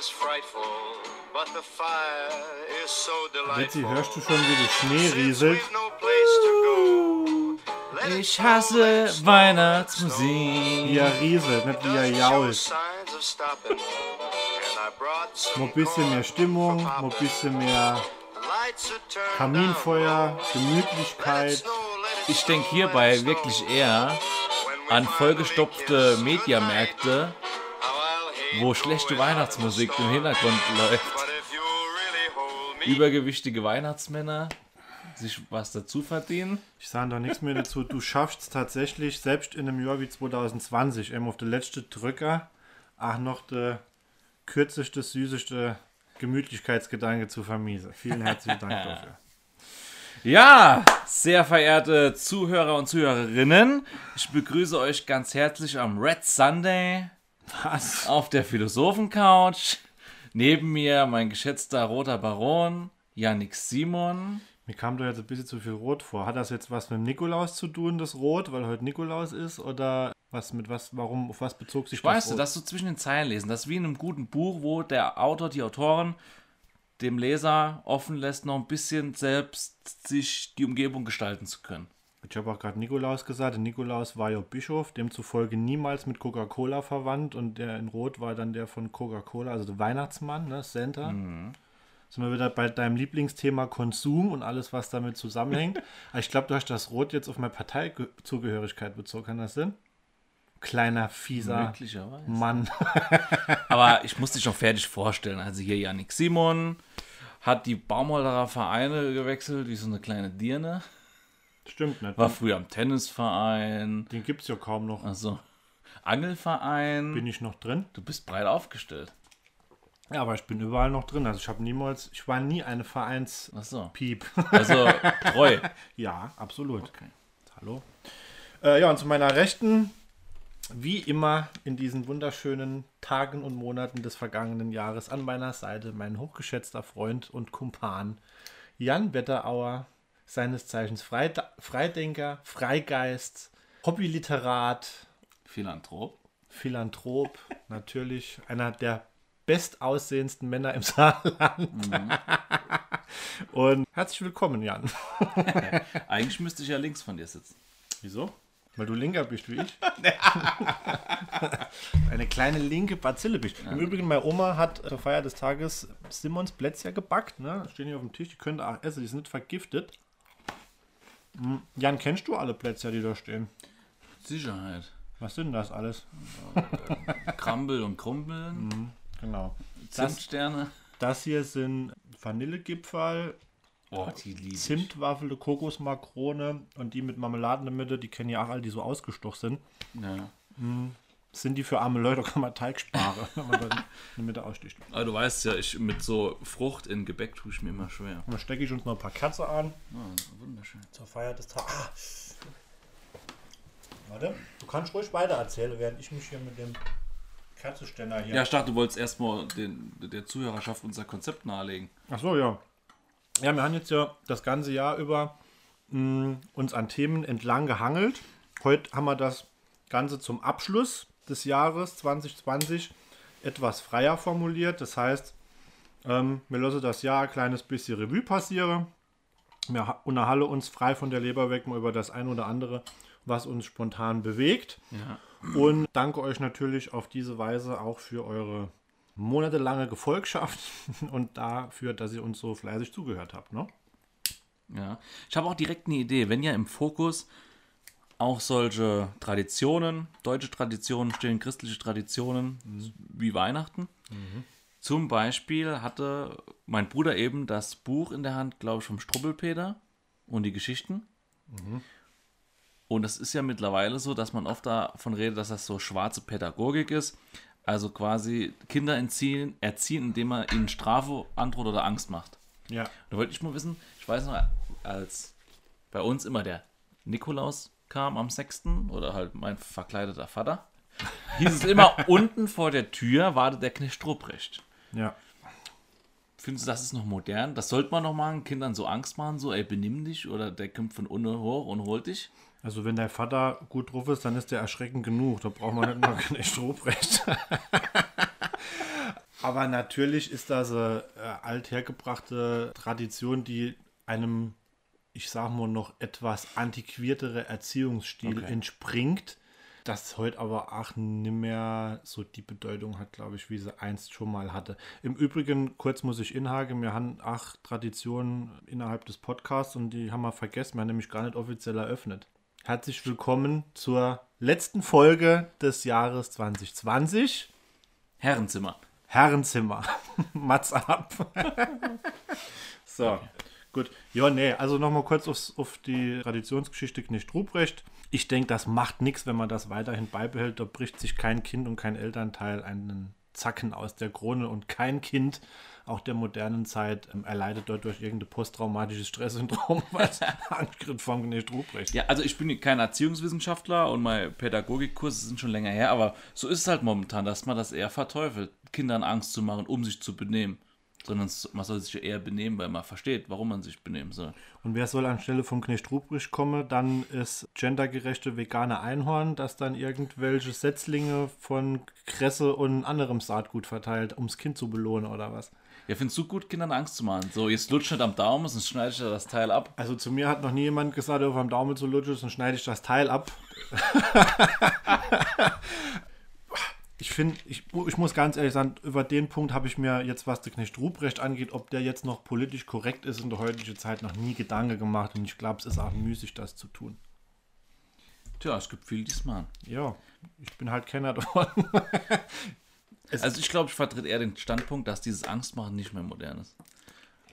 Betty, delightful. hörst du schon, wie der Schnee rieselt? we've no place to go, let it Ich hasse Weihnachtsmusik. Wie er rieselt, nicht wie er jault. signs of stopping. And I brought some Noch ein bisschen mehr Stimmung, Papa. ein bisschen mehr Kaminfeuer, Gemütlichkeit. Ich denke hierbei wirklich eher an vollgestopfte Mediamärkte, wo schlechte Weihnachtsmusik im. Hintergrund läuft. Übergewichtige Weihnachtsmänner sich was dazu verdienen. Ich sage da nichts mehr dazu. Du schaffst es tatsächlich, selbst in einem Jahr wie 2020, eben auf der letzte Drücker, auch noch der kürzeste, süßeste Gemütlichkeitsgedanke zu vermiesen. Vielen herzlichen Dank dafür. Ja, sehr verehrte Zuhörer und Zuhörerinnen, ich begrüße euch ganz herzlich am Red Sunday Was? auf der Philosophen-Couch. Neben mir mein geschätzter roter Baron, Yannick Simon. Mir kam da jetzt ein bisschen zu viel Rot vor. Hat das jetzt was mit Nikolaus zu tun, das Rot, weil heute Nikolaus ist? Oder was mit was, warum, auf was bezog sich Weißt das du, das so zwischen den Zeilen lesen, das ist wie in einem guten Buch, wo der Autor, die Autorin dem Leser offen lässt, noch ein bisschen selbst sich die Umgebung gestalten zu können. Ich habe auch gerade Nikolaus gesagt. Nikolaus war ja Bischof, demzufolge niemals mit Coca-Cola verwandt. Und der in Rot war dann der von Coca-Cola, also der Weihnachtsmann, ne, Santa. Sind wir wieder bei deinem Lieblingsthema Konsum und alles, was damit zusammenhängt. Ich glaube, du hast das Rot jetzt auf meine Parteizugehörigkeit bezogen. Kann das Sinn? Kleiner, fieser. Mann. Aber ich muss dich noch fertig vorstellen. Also hier Yannick Simon hat die Baumholderer Vereine gewechselt, wie so eine kleine Dirne. Stimmt nicht. War früher am Tennisverein, Den gibt es ja kaum noch. also Angelverein. Bin ich noch drin? du bist breit aufgestellt. Ja, aber ich bin überall noch drin. Also ich habe niemals, ich war nie eine Vereinspiep. Ach so. Also treu. Ja, absolut. Hallo. Äh, ja, und zu meiner Rechten, wie immer in diesen wunderschönen Tagen und Monaten des vergangenen Jahres an meiner Seite mein hochgeschätzter Freund und Kumpan Jan Wetterauer, seines Zeichens Freide Freidenker, Freigeist, Hobbyliterat, Philanthrop. Philanthrop, natürlich einer der bestaussehendsten Männer im Saarland. Und herzlich willkommen, Jan. Eigentlich müsste ich ja links von dir sitzen. Wieso? Weil du linker bist wie ich. Eine kleine linke Bazille bist. Im Übrigen, meine Oma hat zur Feier des Tages Simons Plätzchen gebackt. Ne? Stehen hier auf dem Tisch. Die könnt ihr auch essen. Die sind nicht vergiftet. Hm, Jan, kennst du alle Plätzchen, die da stehen? Sicherheit. Was sind das alles? Krambel und Krumpeln. Genau. Zimtsterne. Das hier sind Vanillegipfel, Oh. Zimtwaffel, Kokosmakrone und die mit Marmeladen in der Mitte. Die kennen ja auch alle, die so ausgestochen sind. Ja. Sind die für arme Leute, kann man Teig sparen, wenn man dann in der Mitte aussticht. Aber du weißt ja, ich mit so Frucht in Gebäck tue ich mir immer schwer. Dann stecke ich uns noch ein paar Kerzen an. Oh, wunderschön. Zur Feier des Tages. Ah. Warte, du kannst ruhig weiter erzählen, während ich mich hier mit dem Kerzenständer hier. Ja, ich dachte, du wolltest erstmal den, der Zuhörerschaft unser Konzept nahelegen. Ach so, ja. Ja, wir haben jetzt ja das ganze Jahr über mh, uns an Themen entlang gehangelt. Heute haben wir das Ganze zum Abschluss des Jahres 2020 etwas freier formuliert. Das heißt, ähm, wir lassen das Jahr ein kleines bisschen Revue passieren. Wir ha- unterhalten uns frei von der Leber weg mal über das ein oder andere, was uns spontan bewegt. Ja. Und danke euch natürlich auf diese Weise auch für eure monatelange Gefolgschaft und dafür, dass ihr uns so fleißig zugehört habt. Ne? Ja. Ich habe auch direkt eine Idee. Wenn ja im Fokus auch solche Traditionen, deutsche Traditionen stehen, christliche Traditionen wie Weihnachten. Zum Beispiel hatte mein Bruder eben das Buch in der Hand, glaube ich, vom Strubbelpeter und die Geschichten. Und es ist ja mittlerweile so, dass man oft davon redet, dass das so schwarze Pädagogik ist. Also quasi Kinder entziehen, erziehen, indem man ihnen Strafe androht oder Angst macht. Ja. Da wollte ich mal wissen, ich weiß noch, als bei uns immer der Nikolaus kam am 6. oder halt mein verkleideter Vater, hieß es immer, unten vor der Tür wartet der Knecht Ruprecht. Ja. Findest du, das ist noch modern? Das sollte man noch machen, Kindern so Angst machen, so, ey, benimm dich oder der kommt von unten hoch und holt dich. Also wenn dein Vater gut drauf ist, dann ist der erschreckend genug. Da braucht man nicht noch kein Strobrecht. Aber natürlich ist das eine äh, althergebrachte Tradition, die einem, ich sag mal, noch etwas antiquiertere Erziehungsstil Okay. entspringt, das heute aber auch nicht mehr so die Bedeutung hat, glaube ich, wie sie einst schon mal hatte. Im Übrigen, kurz muss ich inhaken, wir haben acht Traditionen innerhalb des Podcasts und die haben wir vergessen, wir haben nämlich gar nicht offiziell eröffnet. Herzlich willkommen zur letzten Folge des Jahres 2020. Herrenzimmer. Herrenzimmer. Mats ab. so, gut. Ja, nee, also nochmal kurz aufs, auf die Traditionsgeschichte Knecht Ruprecht. Ich denke, das macht nichts, wenn man das weiterhin beibehält. Da bricht sich kein Kind und kein Elternteil einen Zacken aus der Krone und kein Kind, auch der modernen Zeit, ähm, erleidet dort durch irgendein posttraumatisches Stresssyndrom, was Angriff vom Knecht Ruprecht. Ja, also ich bin kein Erziehungswissenschaftler und meine Pädagogikkurse sind schon länger her, aber so ist es halt momentan, dass man das eher verteufelt, Kindern Angst zu machen, um sich zu benehmen. Sondern man soll sich eher benehmen, weil man versteht, warum man sich benehmen soll. Und wer soll anstelle vom Knecht Ruprecht kommen, dann ist gendergerechte vegane Einhorn, das dann irgendwelche Setzlinge von Kresse und anderem Saatgut verteilt, ums Kind zu belohnen oder was? Ja, findest du gut, Kindern Angst zu machen? So, jetzt lutscht nicht am Daumen, sonst schneide ich das Teil ab. Also zu mir hat noch nie jemand gesagt, auf am Daumen zu lutschen, dann schneide ich das Teil ab. Ich finde, ich, ich muss ganz ehrlich sagen, über den Punkt habe ich mir jetzt, was der Knecht Ruprecht angeht, ob der jetzt noch politisch korrekt ist in der heutigen Zeit, noch nie Gedanke gemacht. Und ich glaube, es ist auch müßig, das zu tun. Tja, es gibt viele, die es machen. Ja, ich bin halt Kenner davon. Also ich glaube, ich vertrete eher den Standpunkt, dass dieses Angstmachen nicht mehr modern ist.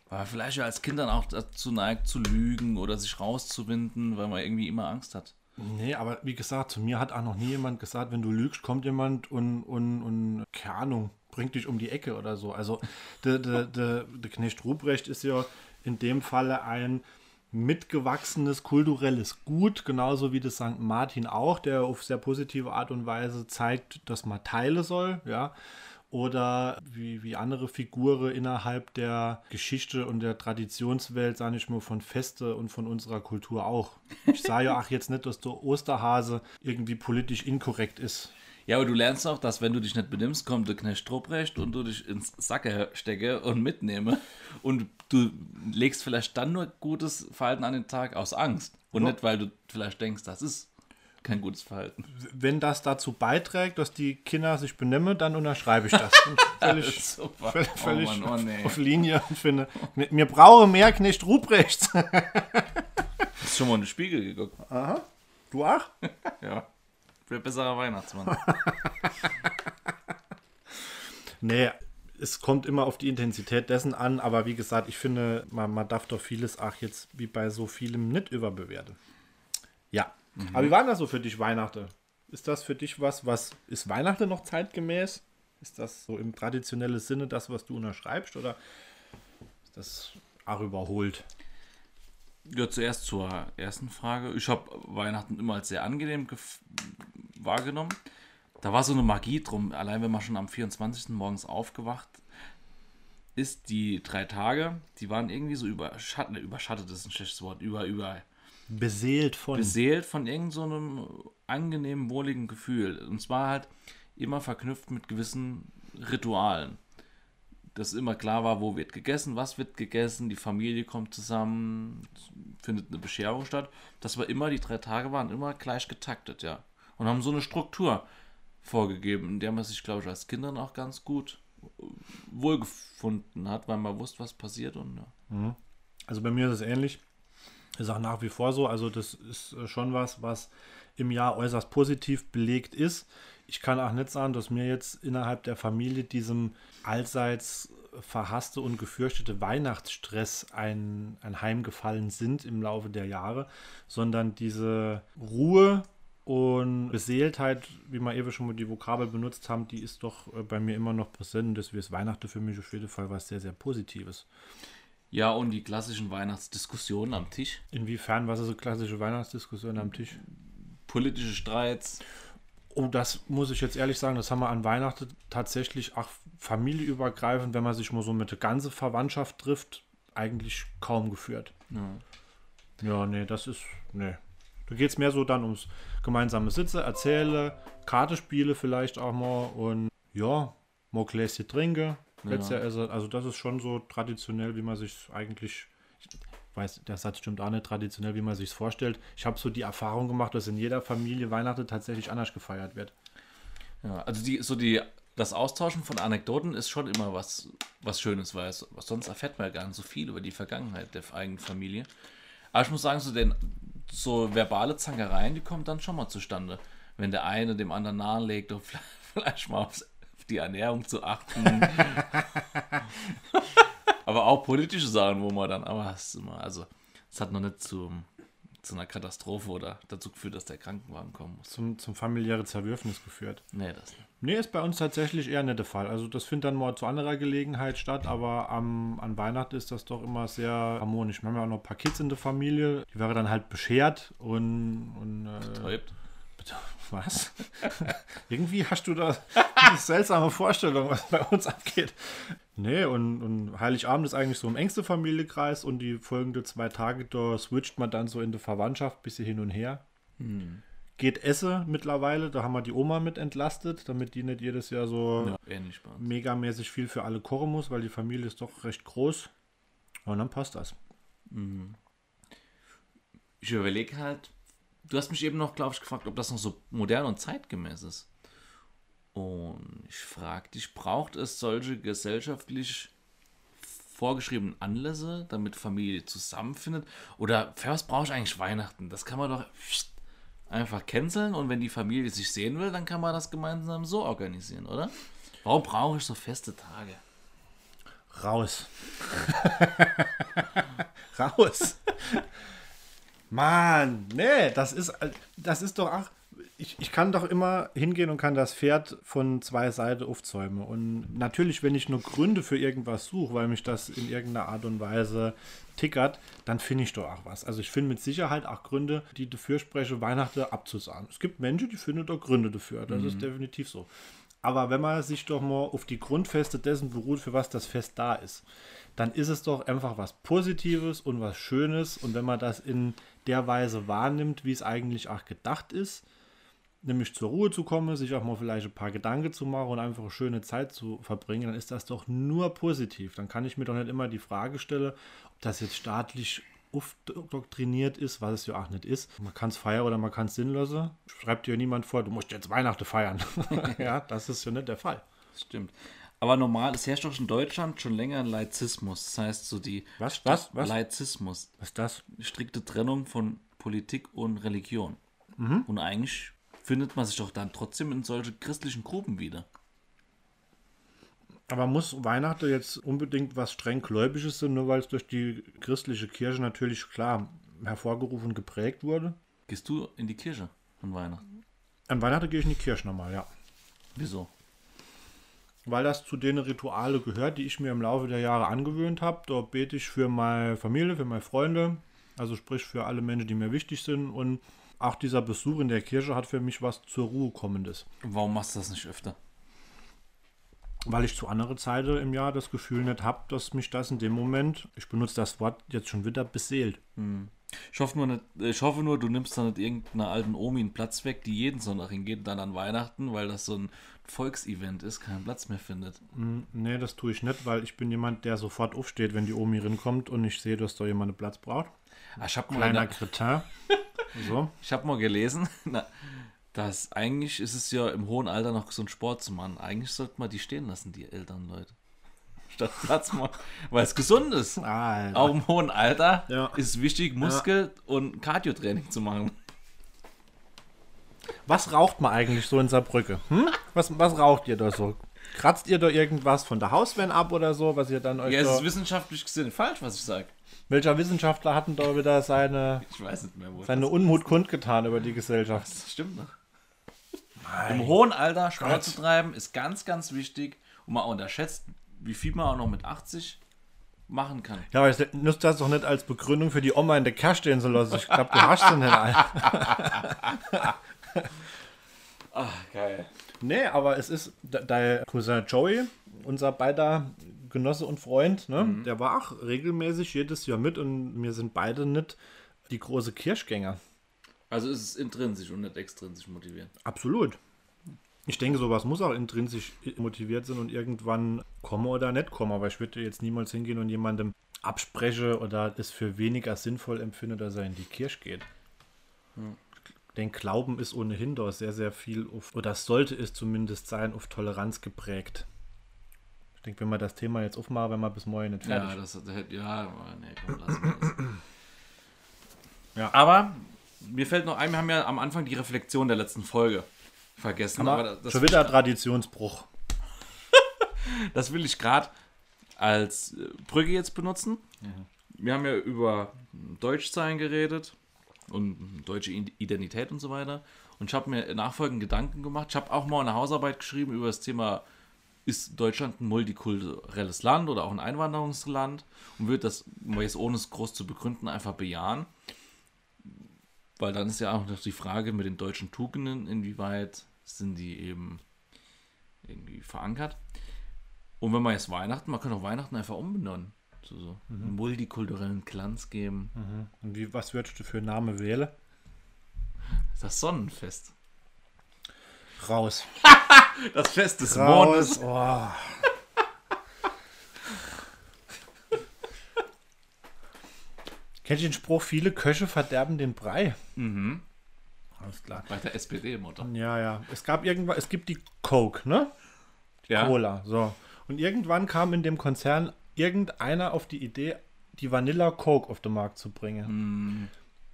Weil man vielleicht ja als Kind dann auch dazu neigt, zu lügen oder sich rauszuwinden, weil man irgendwie immer Angst hat. Nee, aber wie gesagt, zu mir hat auch noch nie jemand gesagt, wenn du lügst, kommt jemand und, und, und keine Ahnung, bringt dich um die Ecke oder so. Also der de, de, de Knecht Ruprecht ist ja in dem Falle ein mitgewachsenes kulturelles Gut, genauso wie das St. Martin auch, der auf sehr positive Art und Weise zeigt, dass man teilen soll, ja. Oder wie, wie andere Figuren innerhalb der Geschichte und der Traditionswelt, sage ich mal, von Feste und von unserer Kultur auch. Ich sage ja auch jetzt nicht, dass der Osterhase irgendwie politisch inkorrekt ist. Ja, aber du lernst auch, dass wenn du dich nicht benimmst, kommt der Knecht Ruprecht und du dich ins Sacke stecke und mitnehme. Und du legst vielleicht dann nur gutes Verhalten an den Tag aus Angst. Und Ja. nicht, weil du vielleicht denkst, das ist kein gutes Verhalten. Wenn das dazu beiträgt, dass die Kinder sich benehmen, dann unterschreibe ich das. Völlig Super. völlig, völlig oh Mann, oh nee. auf Linie und finde, mir brauche mehr Knecht Ruprecht. Hast schon mal in den Spiegel geguckt? Du auch? Ja. Wäre besserer Weihnachtsmann. Nee, es kommt immer auf die Intensität dessen an, aber wie gesagt, ich finde, man, man darf doch vieles auch jetzt wie bei so vielem nicht überbewerten. Ja. Aber wie war das so für dich Weihnachten? Ist das für dich was, was ist Weihnachten noch zeitgemäß? Ist das so im traditionellen Sinne das, was du unterschreibst oder ist das auch überholt? Ja, zuerst zur ersten Frage. Ich habe Weihnachten immer als sehr angenehm wahrgenommen. Da war so eine Magie drum. Allein wenn man schon am 24. morgens aufgewacht ist, die drei Tage, die waren irgendwie so überschattet. Ne, überschattet ist ein schlechtes Wort. Über, über Beseelt von. beseelt von irgendeinem so einem angenehmen, wohligen Gefühl. Und zwar halt immer verknüpft mit gewissen Ritualen. Dass immer klar war, wo wird gegessen, was wird gegessen, die Familie kommt zusammen, findet eine Bescherung statt. Das war immer, die drei Tage waren immer gleich getaktet, ja. Und haben so eine Struktur vorgegeben, in der man sich, glaube ich, als Kindern auch ganz gut wohlgefunden hat, weil man wusste, was passiert und ja. Also bei mir ist es ähnlich. Ist auch nach wie vor so. Also das ist äh, schon was, was im Jahr äußerst positiv belegt ist. Ich kann auch nicht sagen, dass mir jetzt innerhalb der Familie diesem allseits verhasste und gefürchtete Weihnachtsstress ein, ein Heimgefallen sind im Laufe der Jahre, sondern diese Ruhe und Beseeltheit, wie wir eben schon mal die Vokabel benutzt haben, die ist doch äh, bei mir immer noch präsent. Deswegen ist Weihnachten für mich auf jeden Fall was sehr, sehr Positives. Ja, und die klassischen Weihnachtsdiskussionen am Tisch, Inwiefern, was ist so klassische Weihnachtsdiskussion am Tisch? politische Streits, Oh, das muss ich jetzt ehrlich sagen, das haben wir an Weihnachten tatsächlich auch familieübergreifend, wenn man sich mal so mit der ganzen Verwandtschaft trifft, eigentlich kaum geführt. Ja. Ja, nee, das ist, nee. Da geht es mehr so dann ums gemeinsame Sitze, Erzähle, Kartespiele vielleicht auch mal und ja, mal Gläschen trinken, letztes Jahr essen. Also das ist schon so traditionell, wie man sich eigentlich, ich weiß, der Satz stimmt auch nicht, traditionell, wie man sich vorstellt. Ich habe so die Erfahrung gemacht, dass in jeder Familie Weihnachten tatsächlich anders gefeiert wird. Ja, also die, so die, das Austauschen von Anekdoten ist schon immer was, was Schönes, weil es, sonst erfährt man ja gar nicht so viel über die Vergangenheit der eigenen Familie. Aber ich muss sagen, so, den, so verbale Zankereien, die kommen dann schon mal zustande. Wenn der eine dem anderen nahelegt, um vielleicht mal aufs, auf die Ernährung zu achten. aber auch politische Sachen, wo man dann, aber es immer, also es hat noch nicht zu, zu einer Katastrophe oder dazu geführt, dass der Krankenwagen kommen muss. Zum, zum familiäre Zerwürfnis geführt. Nee, das nicht. Nee, ist bei uns tatsächlich eher nicht der Fall. Also das findet dann mal zu anderer Gelegenheit statt, aber am, an Weihnachten ist das doch immer sehr harmonisch. Wir haben ja auch noch ein paar Kids in der Familie, die wäre dann halt beschert und... und äh, Betäubt. Was? Irgendwie hast du da eine seltsame Vorstellung, was bei uns abgeht. Nee, und, und Heiligabend ist eigentlich so im engsten Familienkreis und die folgenden zwei Tage, da switcht man dann so in der Verwandtschaft ein bisschen hin und her. Geht Esse mittlerweile, da haben wir die Oma mit entlastet, damit die nicht jedes Jahr so Ja, megamäßig viel für alle kochen muss, weil die Familie ist doch recht groß. Und dann passt das. Ich überlege halt, du hast mich eben noch, glaube ich, gefragt, ob das noch so modern und zeitgemäß ist. Und ich frage dich, braucht es solche gesellschaftlich vorgeschriebenen Anlässe, damit Familie zusammenfindet? Oder was brauche ich eigentlich Weihnachten? Das kann man doch einfach canceln und wenn die Familie sich sehen will, dann kann man das gemeinsam so organisieren, oder? Warum brauche ich so feste Tage? Raus. Raus. Mann, nee, das ist, das ist doch, ach, ich, ich kann doch immer hingehen und kann das Pferd von zwei Seiten aufzäumen. Und natürlich, wenn ich nur Gründe für irgendwas suche, weil mich das in irgendeiner Art und Weise tickert, dann finde ich doch auch was. Also ich finde mit Sicherheit auch Gründe, die dafür sprechen, Weihnachten abzusagen. Es gibt Menschen, die finden doch Gründe dafür. Das ist definitiv so. Aber wenn man sich doch mal auf die Grundfeste dessen beruht, für was das Fest da ist, dann ist es doch einfach was Positives und was Schönes. Und wenn man das in der Weise wahrnimmt, wie es eigentlich auch gedacht ist, nämlich zur Ruhe zu kommen, sich auch mal vielleicht ein paar Gedanken zu machen und einfach eine schöne Zeit zu verbringen, dann ist das doch nur positiv. Dann kann ich mir doch nicht immer die Frage stellen, ob das jetzt staatlich aufdoktriniert ist, was es ja auch nicht ist. Man kann es feiern oder man kann es sinnlosen. Schreibt dir niemand vor, du musst jetzt Weihnachten feiern. ja, das ist ja nicht der Fall. Stimmt. Aber normal, es herrscht doch in Deutschland schon länger ein Laizismus. Das heißt, so die Was? Was? Was? Laizismus, Was ist das? strikte Trennung von Politik und Religion. Mhm. Und eigentlich findet man sich doch dann trotzdem in solche christlichen Gruppen wieder. Aber muss Weihnachten jetzt unbedingt was streng Gläubiges sein, nur weil es durch die christliche Kirche natürlich klar hervorgerufen und geprägt wurde? Gehst du in die Kirche an Weihnachten? An Weihnachten gehe ich in die Kirche nochmal, ja. Wieso? Weil das zu den Rituale gehört, die ich mir im Laufe der Jahre angewöhnt habe. Dort bete ich für meine Familie, für meine Freunde, also sprich für alle Menschen, die mir wichtig sind. Und auch dieser Besuch in der Kirche hat für mich was zur Ruhe kommendes. Warum machst du das nicht öfter? Weil ich zu anderen Zeiten im Jahr das Gefühl nicht habe, dass mich das in dem Moment, ich benutze das Wort jetzt schon wieder, beseelt. Ich hoffe, nur nicht, ich hoffe nur, du nimmst da nicht irgendeiner alten Omi einen Platz weg, die jeden Sonntag hingeht und dann an Weihnachten, weil das so ein Volksevent ist, keinen Platz mehr findet. Nee, das tue ich nicht, weil ich bin jemand, der sofort aufsteht, wenn die Omi kommt und ich sehe, dass da jemand einen Platz braucht. Ah, ich habe mal, Kleiner na- Kretin. So. ich hab mal gelesen, na, dass eigentlich ist es ja im hohen Alter noch so ein Sport zu machen. Eigentlich sollte man die stehen lassen, die älteren Leute. Statt Platz machen, weil es gesund ist. Alter. Auch im hohen Alter Ja. ist es wichtig, Muskel- und Cardio-Training zu machen. Was raucht man eigentlich so in Saarbrücke? Hm? Was, was raucht ihr da so? Kratzt ihr da irgendwas von der Hauswand ab oder so, was ihr dann euch Ja, es ist wissenschaftlich gesehen falsch, was ich sage. Welcher Wissenschaftler hatten da wieder seine, Ich weiß nicht mehr, wo seine Unmut kundgetan über die Gesellschaft? das stimmt noch. Im hohen Alter Sport zu treiben ist ganz, ganz wichtig und man unterschätzt, wie viel man auch noch mit 80 machen kann. Ja, aber ich nutzt das doch nicht als Begründung für die Oma in der Kerr stehen zu lassen. Ich glaube, du hast sie nicht ein. Ach, geil. Nee, aber es ist de- dein Cousin Joey, unser beider Genosse und Freund, ne? der war auch regelmäßig jedes Jahr mit und wir sind beide nicht die große Kirschgänger. Also ist es intrinsisch und nicht extrinsisch motiviert. Absolut. Ich denke, sowas muss auch intrinsisch motiviert sein und irgendwann kommen oder nicht kommen. Aber ich würde jetzt niemals hingehen und jemandem abspreche oder es für weniger sinnvoll empfinde, dass er in die Kirche geht. Den Glauben ist ohnehin doch sehr, sehr viel auf, oder sollte es zumindest sein, auf Toleranz geprägt. Ich denke, wenn wir das Thema jetzt aufmachen, wenn wir bis morgen nicht fertig Ja, das hätte, ja, aber nee, komm, lassen wir das. Ja. Aber mir fällt noch ein, wir haben ja am Anfang die Reflexion der letzten Folge vergessen. Aber aber das, schon wieder Traditionsbruch. das will ich gerade als äh, Brücke jetzt benutzen. Wir haben ja über Deutschzahlen geredet und deutsche Identität und so weiter. Und ich habe mir nachfolgende Gedanken gemacht. Ich habe auch mal eine Hausarbeit geschrieben über das Thema, ist Deutschland ein multikulturelles Land oder auch ein Einwanderungsland? Und würde das jetzt ohne es groß zu begründen einfach bejahen. Weil dann ist ja auch noch die Frage mit den deutschen Tugenden, inwieweit sind die eben irgendwie verankert. Und wenn man jetzt Weihnachten, man kann auch Weihnachten einfach umbenennen. So, so einen multikulturellen Glanz geben. Und wie, was würdest du für einen Namen wählen? Das Sonnenfest. Raus. Das Fest des Mondes. Raus. Oh. Kennst du den Spruch, viele Köche verderben den Brei? Mhm. Alles klar. Bei der SPD-Mutter. Ja, ja. Es gab irgendwann, es gibt die Coke, ne? Ja. Cola, so. Und irgendwann kam in dem Konzern irgendeiner auf die Idee, die Vanilla Coke auf den Markt zu bringen.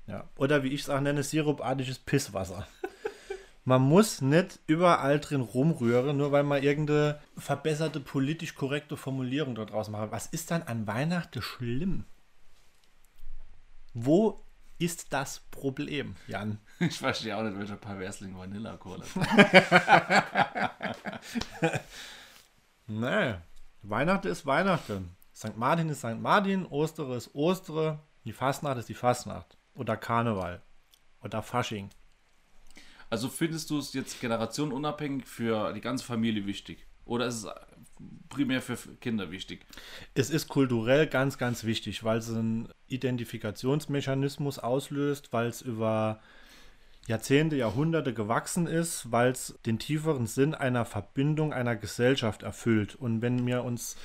Ja. Oder wie ich es auch nenne, sirupartiges Pisswasser. Man muss nicht überall drin rumrühren, nur weil man irgendeine verbesserte, politisch korrekte Formulierung dort draus macht. Was ist dann an Weihnachten schlimm? Wo ist das Problem, Jan? Ich verstehe auch nicht, welcher Perversling Vanilla Cola. Nee, Weihnachten ist Weihnachten. St. Martin ist St. Martin, Ostere ist Ostere, die Fastnacht ist die Fastnacht. Oder Karneval. Oder Fasching. Also findest du es jetzt generationenunabhängig für die ganze Familie wichtig? Oder ist es primär für Kinder wichtig? Es ist kulturell ganz, ganz wichtig, weil es einen Identifikationsmechanismus auslöst, weil es über Jahrzehnte, Jahrhunderte gewachsen ist, weil es den tieferen Sinn einer Verbindung einer Gesellschaft erfüllt. Und wenn wir uns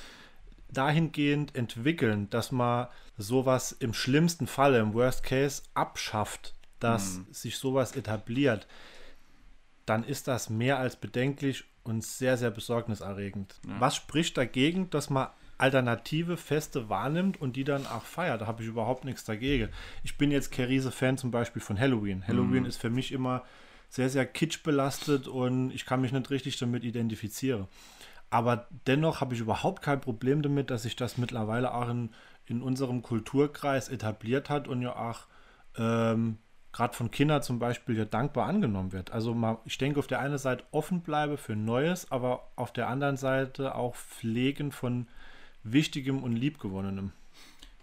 dahingehend entwickeln, dass man sowas im schlimmsten Falle, im Worst Case, abschafft, dass sich sowas etabliert, dann ist das mehr als bedenklich und sehr, sehr besorgniserregend. Was spricht dagegen, dass man alternative Feste wahrnimmt und die dann auch feiert? Da habe ich überhaupt nichts dagegen. Ich bin jetzt kein Riese-Fan zum Beispiel von Halloween. Halloween ist für mich immer sehr, sehr kitschbelastet und ich kann mich nicht richtig damit identifizieren. Aber dennoch habe ich überhaupt kein Problem damit, dass sich das mittlerweile auch in, in unserem Kulturkreis etabliert hat und ja auch ähm, gerade von Kindern zum Beispiel ja dankbar angenommen wird. Also mal, ich denke, auf der einen Seite offen bleibe für Neues, aber auf der anderen Seite auch Pflegen von Wichtigem und Liebgewonnenem.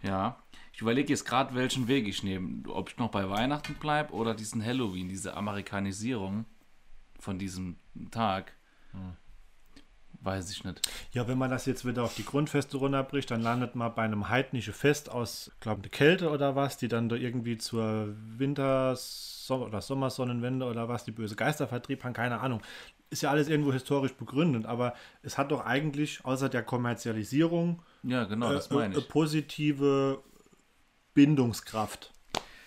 Ja. Ich überlege jetzt gerade, welchen Weg ich nehme. Ob ich noch bei Weihnachten bleibe oder diesen Halloween, diese Amerikanisierung von diesem Tag. Weiß ich nicht. Ja, wenn man das jetzt wieder auf die Grundfeste runterbricht, dann landet man bei einem heidnischen Fest aus, glaube ich, Kälte oder was, die dann da irgendwie zur Winter- Som- oder Sommersonnenwende oder was, die böse Geister vertrieb haben, keine Ahnung. Ist ja alles irgendwo historisch begründet, aber es hat doch eigentlich außer der Kommerzialisierung Ja, genau, das äh, meine äh, ich. positive Bindungskraft.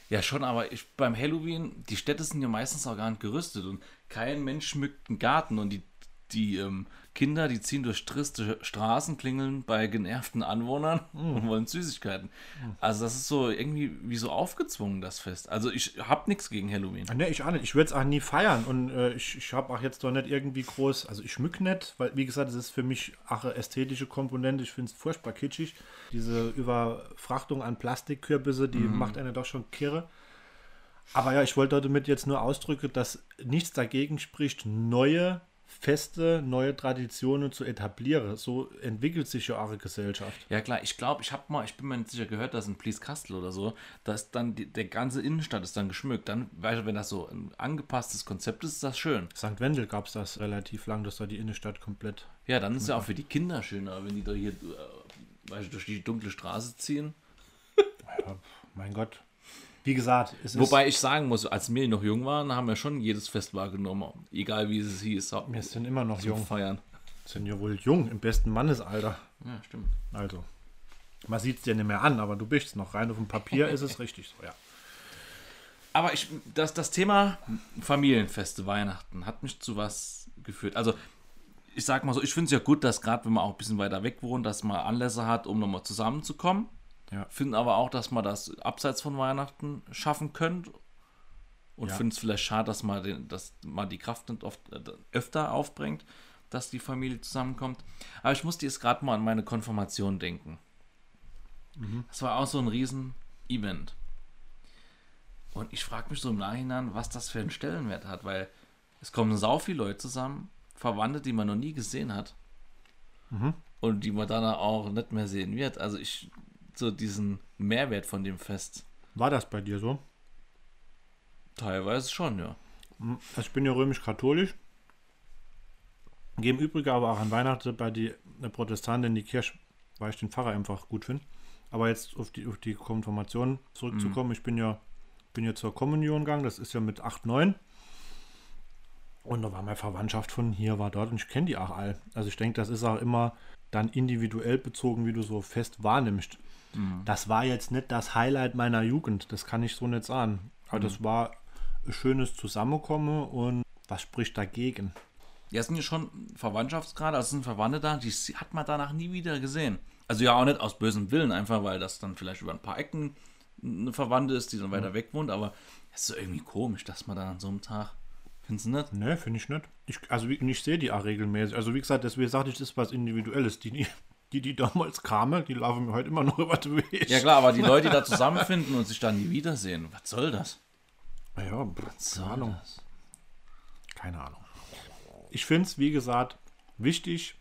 Ja, schon, aber ich, beim Halloween, die Städte sind ja meistens auch gar nicht gerüstet und kein Mensch schmückt einen Garten und die, die ähm, Kinder, die ziehen durch triste Straßen, klingeln bei genervten Anwohnern und wollen Süßigkeiten. Also das ist so irgendwie wie so aufgezwungen, das Fest. Also ich habe nichts gegen Halloween. Ne, ich auch nicht. Ich würde es auch nie feiern. Und äh, ich, ich habe auch jetzt doch nicht irgendwie groß, also ich schmück nicht, weil wie gesagt, es ist für mich auch eine ästhetische Komponente. Ich finde es furchtbar kitschig. Diese Überfrachtung an Plastikkürbisse, die macht eine doch schon kirre. Aber ja, ich wollte damit jetzt nur ausdrücken, dass nichts dagegen spricht, neue Feste, neue Traditionen zu etablieren. So entwickelt sich ja eure Gesellschaft. Ja klar, ich glaube, ich habe mal, ich bin mir nicht sicher gehört, dass in Blieskastel oder so, dass dann die, der ganze Innenstadt ist dann geschmückt. Dann, weißt du, wenn das so ein angepasstes Konzept ist, ist das schön. St. Wendel gab es das relativ lang, dass da die Innenstadt komplett Ja, dann ist ja auch für die Kinder schöner, wenn die da hier äh, weißt du, durch die dunkle Straße ziehen. Ja, mein Gott. Wie gesagt, es ist, Wobei ich sagen muss, als wir noch jung waren, haben wir schon jedes Fest wahrgenommen. Egal wie es hieß. wir sind immer noch jung. Feiern. Sind ja wohl jung, im besten Mannesalter. Ja, stimmt. Also, man sieht es dir nicht mehr an, aber du bist noch. Rein auf dem Papier ist es richtig so, ja. Aber ich, das, das Thema Familienfeste, Weihnachten hat mich zu was geführt. Also, ich sag mal so, ich finde es ja gut, dass gerade wenn man auch ein bisschen weiter weg wohnt, dass man Anlässe hat, um nochmal zusammenzukommen. Ja. Finde aber auch, dass man das abseits von Weihnachten schaffen könnte. Und Ja. finde es vielleicht schade, dass man, den, dass man die Kraft nicht oft, äh, öfter aufbringt, dass die Familie zusammenkommt. Aber ich musste jetzt gerade mal an meine Konfirmation denken. Das war auch so ein Riesen-Event. Und ich frage mich so im Nachhinein, was das für einen Stellenwert hat, weil es kommen sau viele Leute zusammen, Verwandte, die man noch nie gesehen hat. Und die man dann auch nicht mehr sehen wird. Also ich, so diesen Mehrwert von dem Fest. War das bei dir so? Teilweise schon, ja. Also ich bin ja römisch-katholisch. Gehe im Übrigen aber auch an Weihnachten bei äh, Protestanten in die Kirche, weil ich den Pfarrer einfach gut finde. Aber jetzt auf die, auf die Konfirmation zurückzukommen, ich bin ja, bin ja zur Kommunion gegangen, das ist ja mit 8, 9. Und da war meine Verwandtschaft von hier, war dort und ich kenne die auch all. Also ich denke, das ist auch immer dann individuell bezogen, wie du so fest wahrnimmst. Das war jetzt nicht das Highlight meiner Jugend, das kann ich so nicht sagen. Aber das war ein schönes Zusammenkommen und was spricht dagegen? Ja, es sind ja schon Verwandtschaftsgrade, also es sind Verwandte da, die hat man danach nie wieder gesehen. Also ja auch nicht aus bösem Willen, einfach weil das dann vielleicht über ein paar Ecken eine Verwandte ist, die dann weiter weg wohnt, aber es ist so irgendwie komisch, dass man dann an so einem Tag, findest du nicht? Ne, finde ich nicht. Ich, also ich sehe die auch regelmäßig. Also wie gesagt, deswegen sagte ich, das ist was Individuelles. Die, die, die, damals kamen, die laufen mir heute immer noch über den Weg. Ja klar, aber die Leute, die da zusammenfinden und sich dann nie wiedersehen, was soll das? Ja, soll keine Ahnung. das? Keine Ahnung. Ich finde es, wie gesagt, wichtig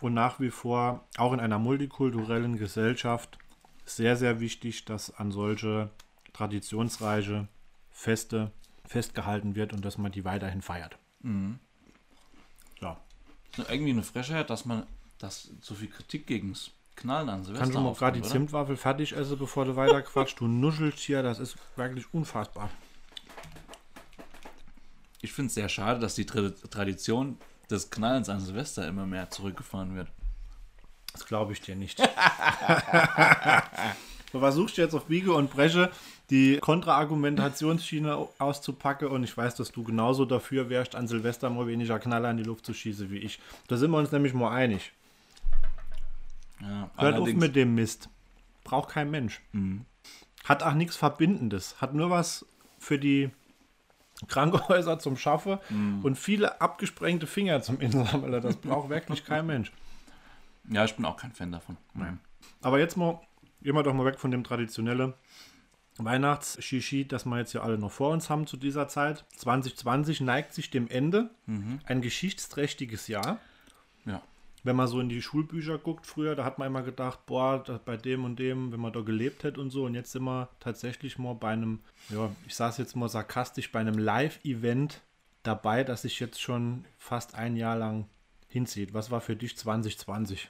und nach wie vor auch in einer multikulturellen Gesellschaft sehr, sehr wichtig, dass an solche traditionsreiche Feste festgehalten wird und dass man die weiterhin feiert. Ja. Ist irgendwie eine Frechheit, dass man, dass so viel Kritik gegen das Knallen an Silvester Kannst du mal gerade die? Zimtwaffel fertig essen, bevor du weiter quatschst? Du nuschelst hier, das ist wirklich unfassbar. Ich finde es sehr schade, dass die Tra Tradition des Knallens an Silvester immer mehr zurückgefahren wird. Das glaube ich dir nicht. du versuchst jetzt auf Biege und Breche die Kontraargumentationsschiene auszupacken und ich weiß, dass du genauso dafür wärst, an Silvester mal weniger Knaller in die Luft zu schießen wie ich. Da sind wir uns nämlich mal einig. Ja, Hört auf mit dem Mist. Braucht kein Mensch. Hat auch nichts Verbindendes. Hat nur was für die Krankenhäuser zum Schaffen und viele abgesprengte Finger zum Insammeln. Das braucht wirklich kein Mensch. Ja, ich bin auch kein Fan davon. Nein. Aber jetzt mal, gehen wir doch mal weg von dem traditionellen Weihnachts-Shishi, das wir jetzt ja alle noch vor uns haben zu dieser Zeit. 2020 neigt sich dem Ende. Ein geschichtsträchtiges Jahr. Wenn man so in die Schulbücher guckt früher, da hat man immer gedacht, boah, bei dem und dem, wenn man da gelebt hätte und so. Und jetzt sind wir tatsächlich mal bei einem, ja, ich sage es jetzt mal sarkastisch, bei einem Live-Event dabei, das sich jetzt schon fast ein Jahr lang hinzieht. Was war für dich 2020?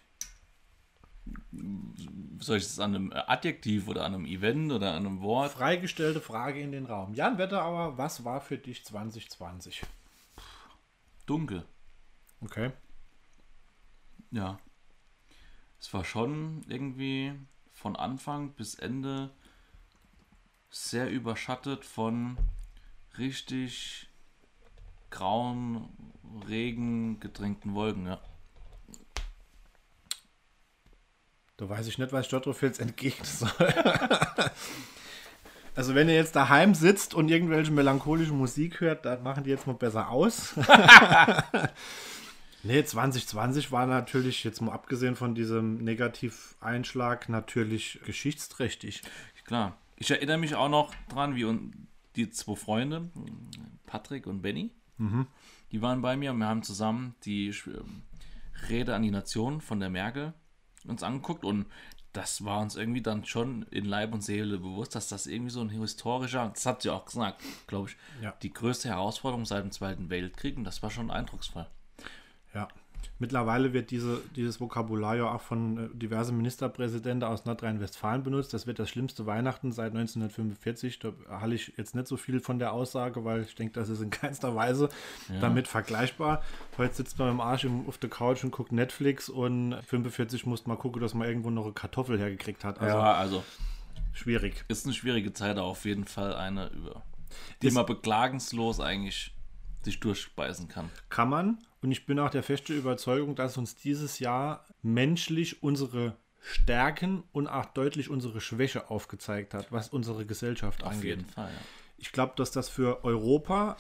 Soll ich das an einem Adjektiv oder an einem Event oder an einem Wort? Freigestellte Frage in den Raum. Jan Wetterauer, was war für dich 2020? Dunkel. Okay. Ja. Es war schon irgendwie von Anfang bis Ende sehr überschattet von richtig grauen, Regen gedrängten Wolken, ja. Da weiß ich nicht, was ich dort jetzt entgegnen soll. also wenn ihr jetzt daheim sitzt und irgendwelche melancholische Musik hört, dann machen die jetzt mal besser aus. nee, 2020 war natürlich, jetzt mal abgesehen von diesem Negativeinschlag, natürlich geschichtsträchtig. Klar. Ich erinnere mich auch noch dran, wie die zwei Freunde, Patrick und Benny, die waren bei mir und wir haben zusammen die ähm, Rede an die Nation von der Merkel uns angeguckt und das war uns irgendwie dann schon in Leib und Seele bewusst, dass das irgendwie so ein historischer, das hat sie auch gesagt, glaube ich, Ja. die größte Herausforderung seit dem Zweiten Weltkrieg und das war schon eindrucksvoll. Ja, Mittlerweile wird diese, dieses Vokabular ja auch von äh, diversen Ministerpräsidenten aus Nordrhein-Westfalen benutzt. Das wird das schlimmste Weihnachten seit 1945. Da halte ich jetzt nicht so viel von der Aussage, weil ich denke, das ist in keinster Weise damit vergleichbar. Heute sitzt man im Arsch auf der Couch und guckt Netflix und 45 muss mal gucken, dass man irgendwo noch eine Kartoffel hergekriegt hat. Also ja, also schwierig. ist eine schwierige Zeit, aber auf jeden Fall eine, über die man beklagenslos eigentlich sich durchspeisen kann. Kann man. Und ich bin auch der feste Überzeugung, dass uns dieses Jahr menschlich unsere Stärken und auch deutlich unsere Schwäche aufgezeigt hat, was unsere Gesellschaft Auf angeht. jeden Fall, ja. Ich glaube, dass das für Europa,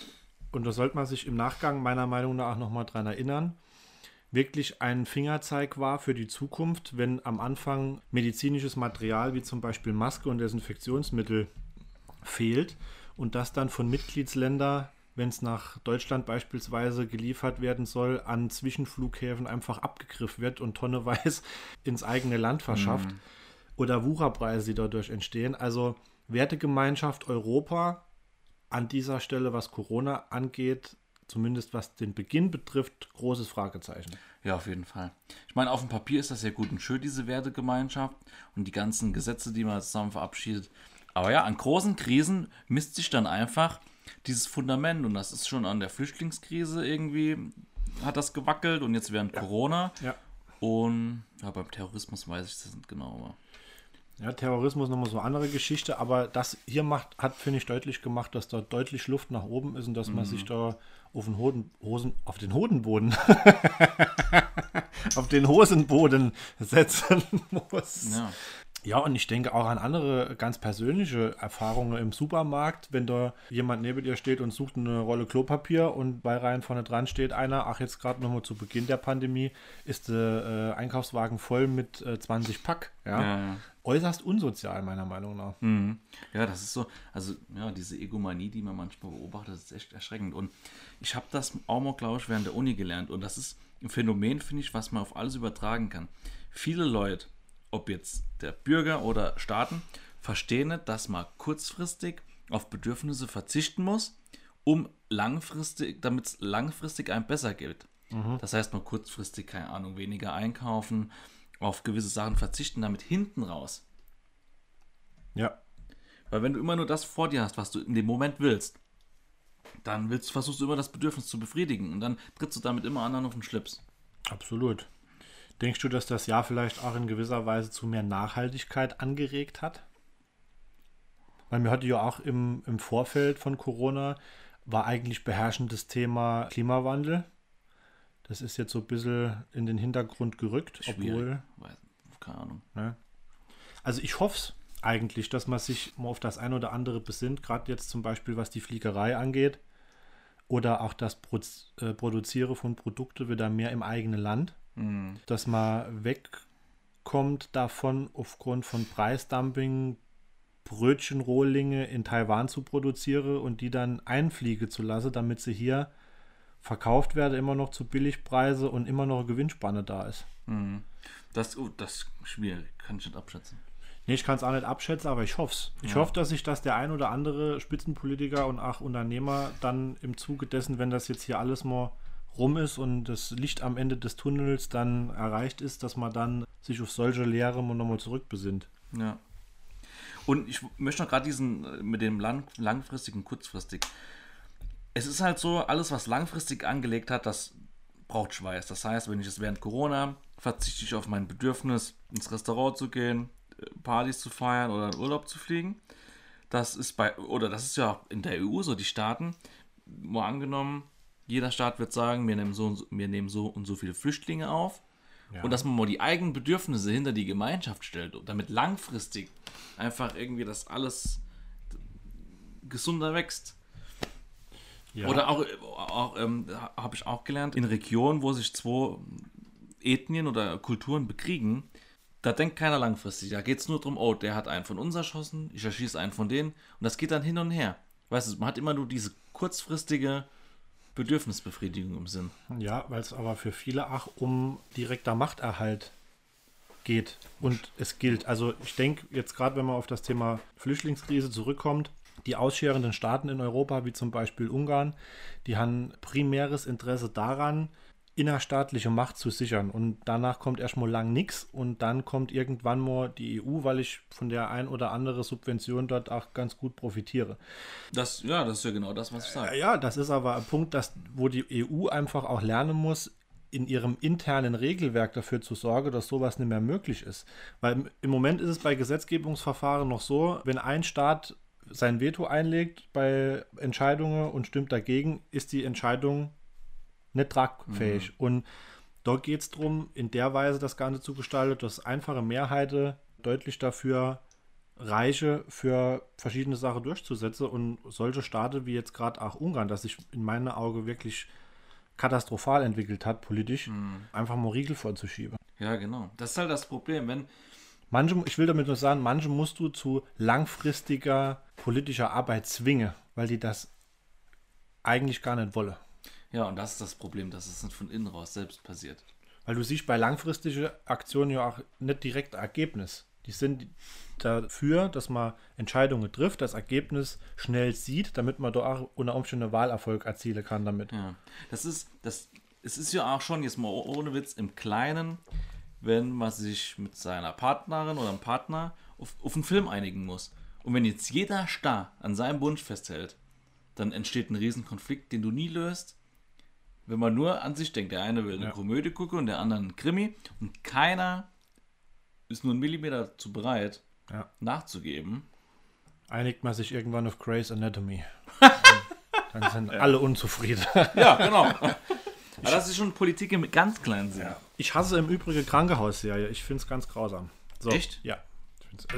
und da sollte man sich im Nachgang meiner Meinung nach nochmal dran erinnern, wirklich ein Fingerzeig war für die Zukunft, wenn am Anfang medizinisches Material wie zum Beispiel Maske und Desinfektionsmittel fehlt und das dann von Mitgliedsländern, wenn es nach Deutschland beispielsweise geliefert werden soll, an Zwischenflughäfen einfach abgegriffen wird und tonneweise ins eigene Land verschafft oder Wucherpreise, die dadurch entstehen. Also Wertegemeinschaft Europa an dieser Stelle, was Corona angeht, zumindest was den Beginn betrifft, großes Fragezeichen. Ja, auf jeden Fall. Ich meine, auf dem Papier ist das ja gut und schön, diese Wertegemeinschaft und die ganzen Gesetze, die man zusammen verabschiedet. Aber ja, an großen Krisen misst sich dann einfach dieses Fundament und das ist schon an der Flüchtlingskrise irgendwie, hat das gewackelt und jetzt während Corona. Ja. Und ja, beim Terrorismus weiß ich das nicht genau. Aber Ja, Terrorismus nochmal so eine andere Geschichte, aber das hier macht, hat, finde ich, deutlich gemacht, dass da deutlich Luft nach oben ist und dass man sich da auf den Hoden, Hosen, auf den Hodenboden, auf den Hosenboden setzen muss. ja. Ja, und ich denke auch an andere ganz persönliche Erfahrungen im Supermarkt, wenn da jemand neben dir steht und sucht eine Rolle Klopapier und bei Reihen vorne dran steht einer, ach jetzt gerade nochmal zu Beginn der Pandemie, ist der äh, Einkaufswagen voll mit äh, 20 Pack. Ja? Ja, ja. Äußerst unsozial, meiner Meinung nach. Mhm. Ja, das ist so, also ja, diese Egomanie, die man manchmal beobachtet, ist echt erschreckend. Und ich habe das auch mal, glaube ich, während der Uni gelernt. Und das ist ein Phänomen, finde ich, was man auf alles übertragen kann. Viele Leute, ob jetzt der Bürger oder Staaten, verstehen nicht, dass man kurzfristig auf Bedürfnisse verzichten muss, um langfristig, damit es langfristig einem besser geht. Das heißt, man kurzfristig, keine Ahnung, weniger einkaufen, auf gewisse Sachen verzichten, damit hinten raus Ja. weil wenn du immer nur das vor dir hast, was du in dem Moment willst, dann willst, versuchst du immer das Bedürfnis zu befriedigen und dann trittst du damit immer anderen auf den Schlips. Absolut. Denkst du, dass das Jahr vielleicht auch in gewisser Weise zu mehr Nachhaltigkeit angeregt hat? Weil mir hatte ja auch im, im Vorfeld von Corona war eigentlich beherrschendes Thema Klimawandel. Das ist jetzt so ein bisschen in den Hintergrund gerückt, obwohl. Weiß, keine Ahnung. Ne? Also ich hoffe es eigentlich, dass man sich mal auf das ein oder andere besinnt, gerade jetzt zum Beispiel, was die Fliegerei angeht oder auch das Proz äh, Produzieren von Produkten wieder mehr im eigenen Land, dass man wegkommt davon, aufgrund von Preisdumping Brötchenrohlinge in Taiwan zu produzieren und die dann einfliegen zu lassen, damit sie hier verkauft werden, immer noch zu Billigpreise und immer noch eine Gewinnspanne da ist. Das, oh, das ist schwierig, kann ich nicht abschätzen. Nee, ich kann es auch nicht abschätzen, aber ich hoffe es. Ich hoffe, dass sich das der ein oder andere Spitzenpolitiker und auch Unternehmer dann im Zuge dessen, wenn das jetzt hier alles mal rum ist und das Licht am Ende des Tunnels dann erreicht ist, dass man dann sich auf solche Lehre mal nochmal zurückbesinnt. Ja. Und ich möchte noch gerade diesen äh, mit dem lang, langfristigen, kurzfristig. Es ist halt so, alles, was langfristig angelegt hat, das braucht Schweiß. Das heißt, wenn ich es während Corona verzichte ich auf mein Bedürfnis, ins Restaurant zu gehen, äh, Partys zu feiern oder in Urlaub zu fliegen. Das ist bei, oder das ist ja in der EU so, die Staaten, mal angenommen, jeder Staat wird sagen, wir nehmen so und so, wir nehmen so, und so viele Flüchtlinge auf. Und dass man mal die eigenen Bedürfnisse hinter die Gemeinschaft stellt, und damit langfristig einfach irgendwie das alles gesunder wächst. Ja. Oder auch, auch ähm, habe ich auch gelernt, in Regionen, wo sich zwei Ethnien oder Kulturen bekriegen, da denkt keiner langfristig. Da geht es nur darum, oh, der hat einen von uns erschossen, ich erschieße einen von denen. Und das geht dann hin und her. Weißt du, man hat immer nur diese kurzfristige Bedürfnisbefriedigung im Sinn. Ja, weil es aber für viele auch um direkter Machterhalt geht und es gilt. Also ich denke jetzt gerade, wenn man auf das Thema Flüchtlingskrise zurückkommt, die ausscherenden Staaten in Europa, wie zum Beispiel Ungarn, die haben primäres Interesse daran, innerstaatliche Macht zu sichern. Und danach kommt erstmal lang nichts und dann kommt irgendwann mal die EU, weil ich von der ein oder andere Subvention dort auch ganz gut profitiere. Das, ja, das ist ja genau das, was ich sage. Ja, das ist aber ein Punkt, dass, wo die EU einfach auch lernen muss, in ihrem internen Regelwerk dafür zu sorgen, dass sowas nicht mehr möglich ist. Weil im- im Moment ist es bei Gesetzgebungsverfahren noch so, wenn ein Staat sein Veto einlegt bei Entscheidungen und stimmt dagegen, ist die Entscheidung nicht tragfähig. Und da geht es darum, in der Weise das Ganze zu gestalten, dass einfache Mehrheiten deutlich dafür reiche, für verschiedene Sachen durchzusetzen. Und solche Staaten wie jetzt gerade auch Ungarn, das sich in meinen Augen wirklich katastrophal entwickelt hat, politisch, einfach mal Riegel vorzuschieben. Ja, genau. Das ist halt das Problem, wenn, Manche, ich will damit nur sagen, manche musst du zu langfristiger politischer Arbeit zwingen, weil die das eigentlich gar nicht wollen. Ja, und das ist das Problem, dass es nicht von innen raus selbst passiert. Weil du siehst bei langfristigen Aktionen ja auch nicht direkt Ergebnis. Die sind dafür, dass man Entscheidungen trifft, das Ergebnis schnell sieht, damit man da auch unter Umständen Wahlerfolg erzielen kann damit. Ja, das ist, das, es ist ja auch schon, jetzt mal ohne Witz, im Kleinen, wenn man sich mit seiner Partnerin oder einem Partner auf, auf einen Film einigen muss. Und wenn jetzt jeder starr an seinem Wunsch festhält, dann entsteht ein Riesenkonflikt, den du nie löst, wenn man nur an sich denkt. Der eine will eine Ja. Komödie gucken und der andere einen Krimi und keiner ist nur einen Millimeter zu bereit, Ja. nachzugeben. Einigt man sich irgendwann auf Grey's Anatomy. Dann sind alle unzufrieden. Ja, genau. Aber das ist schon Politik im ganz kleinen Sinn. Ich hasse im Übrigen Krankenhausserie. Ich finde es ganz grausam. So, Echt? Ja.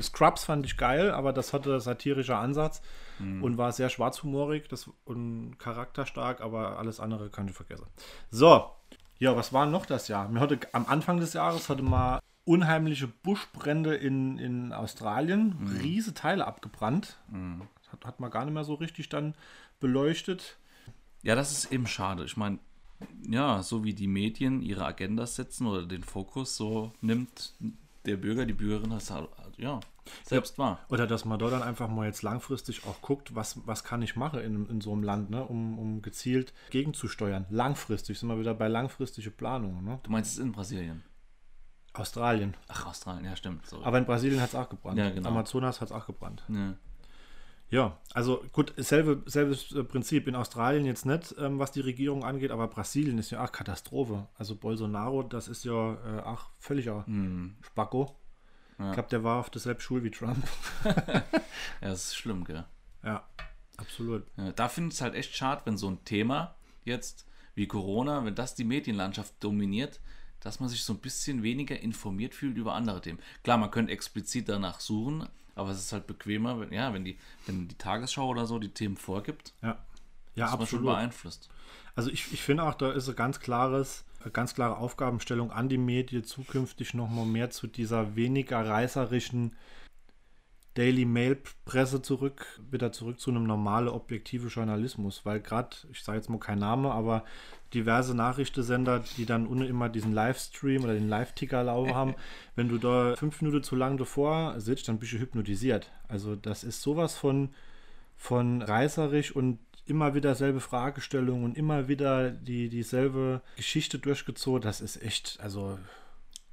Scrubs fand ich geil, aber das hatte satirischer Ansatz Hm. und war sehr schwarzhumorig das, und charakterstark, aber alles andere kann ich vergessen. So, ja, was war noch das Jahr? Mir hatte, am Anfang des Jahres hatte mal unheimliche Buschbrände in, in Australien, Hm. riese Teile abgebrannt. Hat, hat man gar nicht mehr so richtig dann beleuchtet. Ja, das ist eben schade. Ich meine, ja, so wie die Medien ihre Agendas setzen oder den Fokus, so nimmt der Bürger, die Bürgerin das halt, ja, selbst wahr. Oder dass man da dann einfach mal jetzt langfristig auch guckt, was, was kann ich machen in, in so einem Land, ne, um, um gezielt gegenzusteuern. Langfristig sind wir wieder bei langfristige Planungen. Ne? Du meinst es in Brasilien? Australien. Ach, Australien, ja, stimmt. Sorry. Aber in Brasilien hat es auch gebrannt. Ja, genau. Amazonas hat es auch gebrannt. ja. Ja, also gut, selbe, selbes äh, Prinzip. In Australien jetzt nicht, ähm, was die Regierung angeht, aber Brasilien ist ja auch Katastrophe. Also Bolsonaro, das ist ja äh, auch völliger Spacko. Ich glaube, der war auf derselben Schule wie Trump. ja, das ist schlimm, gell? ja, absolut. Ja, da finde ich es halt echt schade, wenn so ein Thema jetzt wie Corona, wenn das die Medienlandschaft dominiert, dass man sich so ein bisschen weniger informiert fühlt über andere Themen. Klar, man könnte explizit danach suchen, aber es ist halt bequemer, wenn, ja, wenn die, wenn die Tagesschau oder so die Themen vorgibt, Ja, ja ist man schon absolut. beeinflusst. Also ich, ich finde auch, da ist eine ganz klares, ganz klare Aufgabenstellung an die Medien, zukünftig noch mal mehr zu dieser weniger reißerischen Daily Mail Presse zurück, wieder zurück zu einem normalen, objektiven Journalismus, weil gerade, ich sage jetzt mal kein Name, aber diverse Nachrichtensender, die dann ohne immer diesen Livestream oder den Live-Ticker laufen haben, wenn du da fünf Minuten zu lang davor sitzt, dann bist du hypnotisiert. Also das ist sowas von, von reißerisch und immer wieder selbe Fragestellung und immer wieder die, dieselbe Geschichte durchgezogen. Das ist echt, also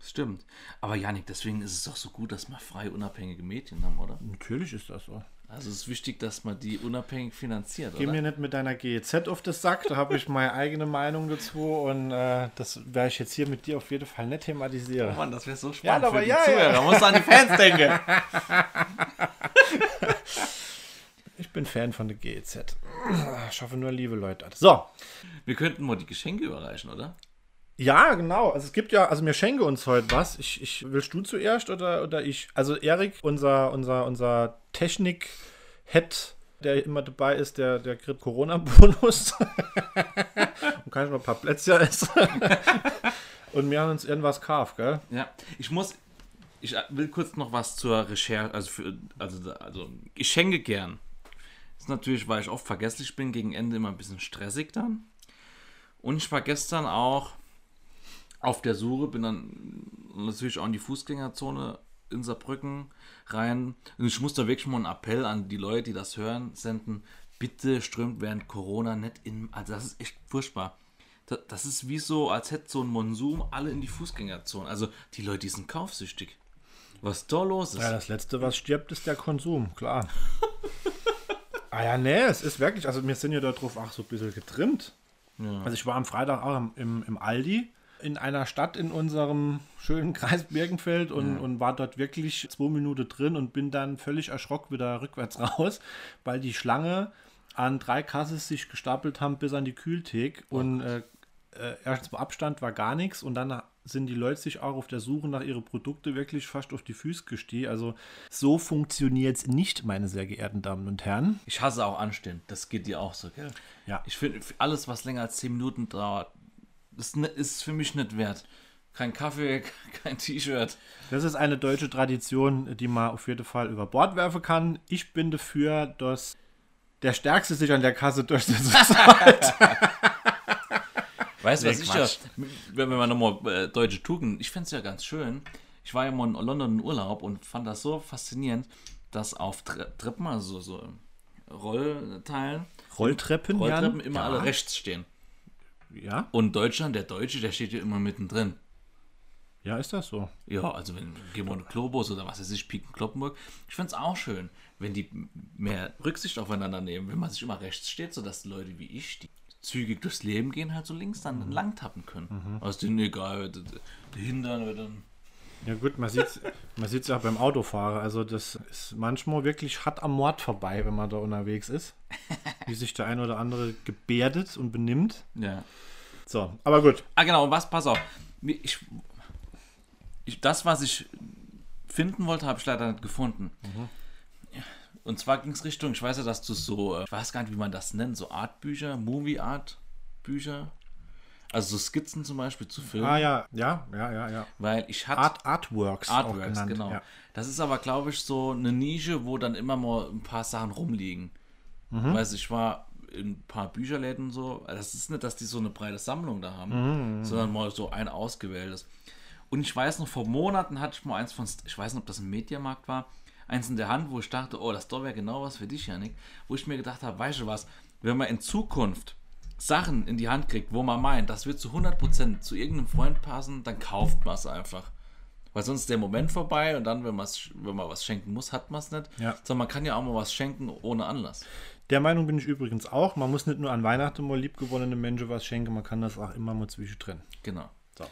stimmt. Aber Janik, deswegen ist es doch so gut, dass wir frei unabhängige Medien haben, oder? natürlich ist das so. Also es ist wichtig, dass man die unabhängig finanziert, Geh oder? mir nicht mit deiner GEZ auf das Sack, da habe ich meine eigene Meinung dazu und äh, das werde ich jetzt hier mit dir auf jeden Fall nicht thematisieren. Mann, das wäre so spannend Ja, aber für die ja, ja. Zuhörer. Man muss an die Fans denken. Ich bin Fan von der GEZ. Ich hoffe nur liebe Leute. So, Wir könnten mal die Geschenke überreichen, oder? Ja, genau. Also es gibt ja, also mir schenke uns heute was. Ich, ich willst du zuerst oder, oder ich? Also Erik, unser, unser, unser Technik-Head, der immer dabei ist, der, der kriegt Corona-Bonus. Und kann ich noch ein paar Plätzchen essen. Und wir haben uns irgendwas gekauft, gell? Ja, ich muss, ich will kurz noch was zur Recherche, also, für, also, also ich schenke gern. Das ist natürlich, weil ich oft vergesslich bin, gegen Ende immer ein bisschen stressig dann. Und ich war gestern auch auf der Suche, bin dann natürlich auch in die Fußgängerzone in Saarbrücken rein. Und ich muss da wirklich mal einen Appell an die Leute, die das hören, senden. Bitte strömt während Corona nicht in, also das ist echt furchtbar. da- das ist wie so, als hätte so ein Monsum alle in die Fußgängerzone. Also die Leute, die sind kaufsüchtig. Was da los ist. Ja, das Letzte, was stirbt, ist der Konsum, klar. ah ja, nee, es ist wirklich, also wir sind ja darauf auch so ein bisschen getrimmt. Also ich war am Freitag auch im, im, Aldi in einer Stadt in unserem schönen Kreis Birkenfeld und, und war dort wirklich zwei Minuten drin und bin dann völlig erschrocken wieder rückwärts raus, weil die Schlange an drei Kasses sich gestapelt haben bis an die Kühlthek und äh, äh, erstens Abstand war gar nichts und dann sind die Leute sich auch auf der Suche nach ihre Produkte wirklich fast auf die Füße gestiegen. Also so funktioniert es nicht, meine sehr geehrten Damen und Herren. Ich hasse auch Anstehen. Das geht dir auch so, gell? Ja. Ich finde, alles, was länger als 10 Minuten dauert, ist, ne- ist für mich nicht wert. Kein Kaffee, kein T-Shirt. Das ist eine deutsche Tradition, die man auf jeden Fall über Bord werfen kann. Ich bin dafür, dass der Stärkste sich an der Kasse durchsetzen soll. Weißt du, was Nee, ich ja, Quatsch. wenn wir mal nochmal äh, deutsche Tugend, ich fände es ja ganz schön. Ich war ja mal in London in Urlaub und fand das so faszinierend, dass auf Tre Treppen, also so Rollteilen, Rolltreppen, Rolltreppen Jan? immer ja. alle rechts stehen. Ja? Und Deutschland, der Deutsche, der steht ja immer mittendrin. ja, ist das so? Ja, also wenn in Globus oder was weiß ich, Piken Kloppenburg. Ich find's auch schön, wenn die mehr Rücksicht aufeinander nehmen, wenn man sich immer rechts steht, sodass Leute wie ich, die zügig durchs Leben gehen, halt so links dann Mhm. lang tappen können. Also denen egal, hindern oder dann. Ja gut, man sieht es man sieht's ja auch beim Autofahrer. Also das ist manchmal wirklich hart am Mord vorbei, wenn man da unterwegs ist. Wie sich der ein oder andere gebärdet und benimmt. Ja. So, aber gut. Ah, genau, und was, pass auf. Ich, ich, das, was ich finden wollte, habe ich leider nicht gefunden. Und zwar ging es Richtung, ich weiß ja, dass du so, äh, ich weiß gar nicht, wie man das nennt, so Artbücher, Movie-Art-Bücher. Also so Skizzen zum Beispiel zu Filmen. Ah ja, ja, ja, ja, ja. Weil ich hatte Art, Artworks, auch Artworks, genannt. genau. Ja. Das ist aber, glaube ich, so eine Nische, wo dann immer mal ein paar Sachen rumliegen. Weiß ich war in ein paar Bücherläden so. Das ist nicht, dass die so eine breite Sammlung da haben, sondern mal so ein ausgewähltes. Und ich weiß noch, vor Monaten hatte ich mal eins von, ich weiß nicht, ob das ein Mediamarkt war, eins in der Hand, wo ich dachte, oh, das da wäre genau was für dich, Janik. Wo ich mir gedacht habe, weißt du was, wenn man in Zukunft Sachen in die Hand kriegt, wo man meint, das wird zu 100% zu irgendeinem Freund passen, dann kauft man es einfach. Weil sonst ist der Moment vorbei und dann, wenn, wenn man was schenken muss, hat man es nicht. Ja. Sondern man kann ja auch mal was schenken ohne Anlass. Der Meinung bin ich übrigens auch. Man muss nicht nur an Weihnachten mal liebgewonnene Menschen was schenken, man kann das auch immer mal zwischendrin. Genau. So.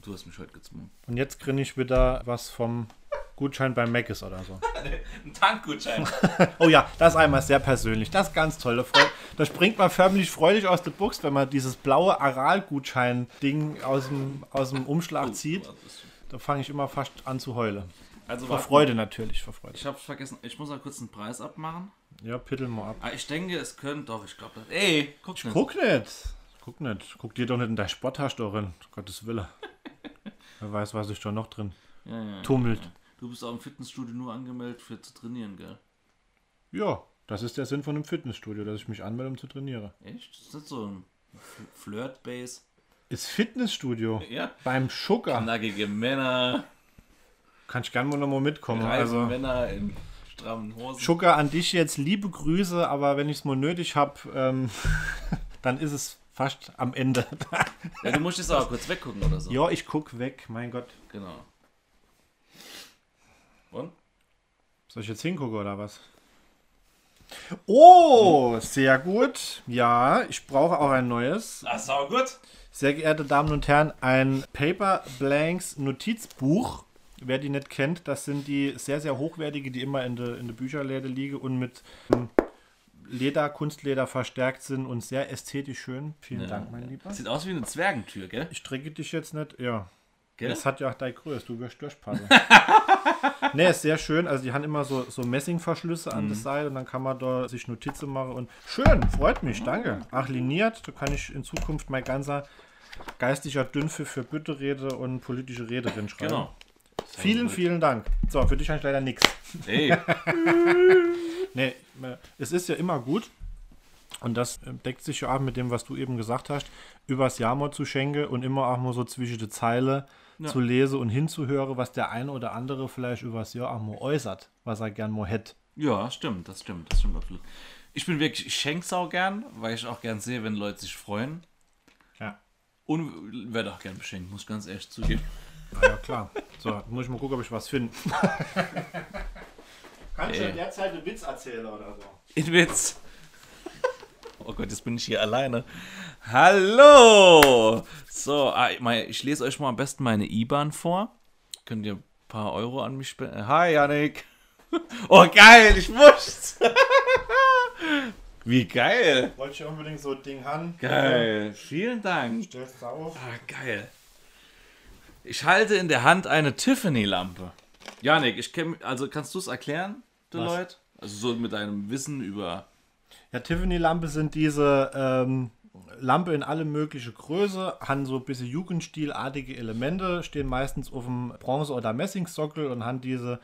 Du hast mich heute gezwungen. Und jetzt kriege ich wieder was vom Gutschein beim Mc's oder so. Ein Tankgutschein. Oh ja, das ist einmal sehr persönlich. Das ist ganz toll. Da springt man förmlich freudig aus der Buchs, wenn man dieses blaue Aral-Gutschein-Ding aus dem, aus dem Umschlag zieht. Da fange ich immer fast an zu heulen. Also Vor Freude natürlich, vor Freude. Ich hab's vergessen. Ich muss mal kurz einen Preis abmachen. Ja, pittel mal ab. Ah, ich denke, es könnte doch. Ich glaube, das. Ey, guck nicht. Guck nicht. Guck nicht. Guck dir doch nicht in dein Sporttasche drin. Gottes Wille. Wer weiß, was sich da noch drin Ja, ja, tummelt. ja. Du bist auch im Fitnessstudio nur angemeldet für zu trainieren, gell? Ja, das ist der Sinn von einem Fitnessstudio, dass ich mich anmelde, um zu trainieren. Echt? Ist das so ein Flirt-Base? Ist Fitnessstudio Ja. beim Sugar. Nackige Männer, Kann ich gerne mal noch mal mitkommen. Also, Männer in strammen Hosen. Sugar an dich jetzt liebe Grüße, aber wenn ich es mal nötig habe, ähm, dann ist es fast am Ende. Ja, du musst jetzt aber kurz weggucken oder so. ja, ich guck weg, mein Gott. Genau. Und? Soll ich jetzt hingucken oder was? Oh, sehr gut. Ja, ich brauche auch ein neues. Das ist auch gut. Sehr geehrte Damen und Herren, ein Paper Blanks Notizbuch. Wer die nicht kennt, das sind die sehr, sehr hochwertige, die immer in der in de Bücherläde liegen und mit ähm, Leder, Kunstleder verstärkt sind und sehr ästhetisch schön. Vielen Dank, mein Lieber. Sieht aus wie eine Zwergentür, gell? Ich trinke dich jetzt nicht, ja. Gell? Das hat ja auch dein Größe, du wirst durchpassen. ne, ist sehr schön. Also die haben immer so, so Messingverschlüsse an der Seite und dann kann man da sich Notizen machen und schön, freut mich, danke. Ach, liniert, da kann ich in Zukunft mein ganzer geistiger Dünnpfiff für Bütterede und politische Rede drin schreiben. Genau. Vielen, vielen Dank. So, für dich habe ich leider nichts. Ey, Nee, es ist ja immer gut. Und das äh, deckt sich ja auch mit dem, was du eben gesagt hast, übers Jahr mal zu schenken und immer auch mal so zwischen die Zeile zu lesen und hinzuhören, was der eine oder andere vielleicht übers Jahr auch mal äußert, was er gern mal hätte. ja, stimmt, das stimmt, das stimmt absolut. Ich bin wirklich, ich schenke auch gern, weil ich auch gern sehe, wenn Leute sich freuen. Und werde auch gern beschenkt, muss ich ganz ehrlich zugeben. Ah, ja, klar. So, muss ich mal gucken, ob ich was finde. Kannst du in derzeit einen Witz erzählen oder so? In Witz. Oh Gott, jetzt bin ich hier alleine. Hallo! So, ah, ich lese euch mal am besten meine IBAN vor. Könnt ihr ein paar Euro an mich spenden? Hi, Yannick. Oh, geil, ich muss. Wie geil. Wollte ich unbedingt so ein Ding haben? Geil. Vielen Dank. Stellst du auf? Ah, geil. Ich halte in der Hand eine Tiffany-Lampe. Janik, ich kenn, also kannst du es erklären, Deloitte? Also so mit deinem Wissen über. Ja, Tiffany-Lampe sind diese ähm, Lampe in alle mögliche Größe, haben so ein bisschen Jugendstilartige Elemente, stehen meistens auf dem Bronze- oder Messingsockel und haben diese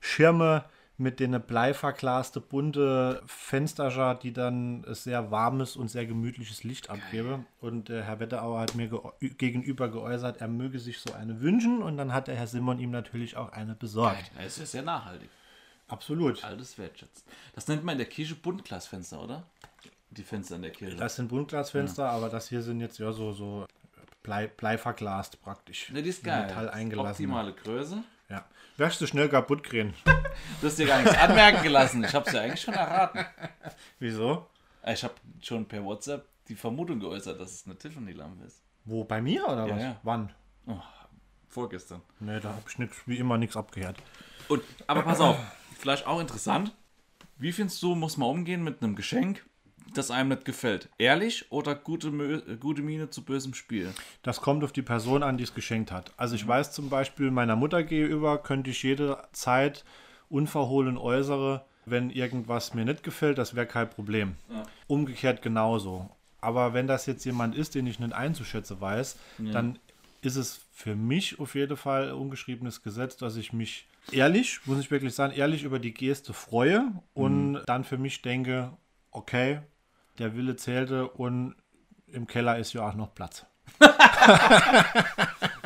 Schirme mit den bleiverglaste bunte Fensterchen, die dann sehr warmes und sehr gemütliches Licht abgeben. Und äh, Herr Wetterauer hat mir ge gegenüber geäußert, er möge sich so eine wünschen und dann hat der Herr Simon ihm natürlich auch eine besorgt. Es ist sehr nachhaltig. Absolut. Altes wertschätzen. Das nennt man in der Kirche Buntglasfenster, oder? Die Fenster in der Kirche. Das sind Buntglasfenster, aber das hier sind jetzt ja so, so Blei, bleiverglast praktisch. ne, die ist geil. Metall eingelassen. Optimale Größe. Ja. Wärst du schnell kaputt kriegen. Du hast dir gar nichts anmerken gelassen. Ich habe es ja eigentlich schon erraten. Wieso? Ich habe schon per WhatsApp die Vermutung geäußert, dass es eine Tiffany-Lampe ist. Wo, bei mir oder Ja, was? ja. Wann? Vorgestern. Ne, da habe ich nix, wie immer nichts abgehört. Und, aber pass auf, vielleicht auch interessant. Wie findest du, muss man umgehen mit einem Geschenk, das einem nicht gefällt? Ehrlich oder gute, gute Miene zu bösem Spiel? Das kommt auf die Person an, die es geschenkt hat. Also ich weiß zum Beispiel, meiner Mutter gegenüber könnte ich jederzeit unverhohlen äußere, wenn irgendwas mir nicht gefällt, das wäre kein Problem. Umgekehrt genauso. Aber wenn das jetzt jemand ist, den ich nicht einzuschätzen weiß, dann ist es für mich auf jeden Fall ein ungeschriebenes Gesetz, dass ich mich ehrlich, muss ich wirklich sagen, ehrlich über die Geste freue und dann für mich denke, okay, der Wille zählte und im Keller ist ja auch noch Platz.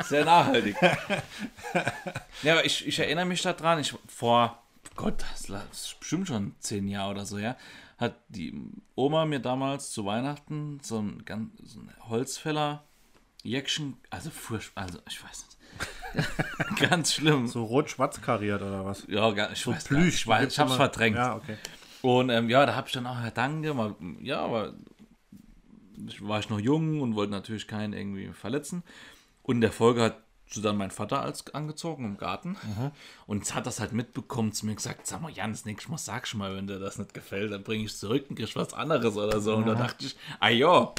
Sehr nachhaltig. ja, aber ich, ich erinnere mich daran, ich vor, Gott, das ist bestimmt schon zehn Jahre oder so, ja, hat die Oma mir damals zu Weihnachten so ein, ganz, so ein Holzfäller Jäckchen, also furchtbar, also ich weiß nicht. ganz schlimm. So rot-schwarz kariert oder was? ja, gar, ich weiß gar Plüsch. nicht, ich, weiß, ich hab's Immer- verdrängt. Ja, okay. Und ähm, ja, da habe ich dann auch, ja, danke, mal, ja, aber ich war ich noch jung und wollte natürlich keinen irgendwie verletzen. Und in der Folge hat so dann mein Vater als angezogen im Garten und hat das halt mitbekommen, zu mir gesagt, sag mal, Jan, das nächste Mal sagst du mal, wenn dir das nicht gefällt, dann bringe ich es zurück und kriegst was anderes oder so. Und da dachte ich, ah ja,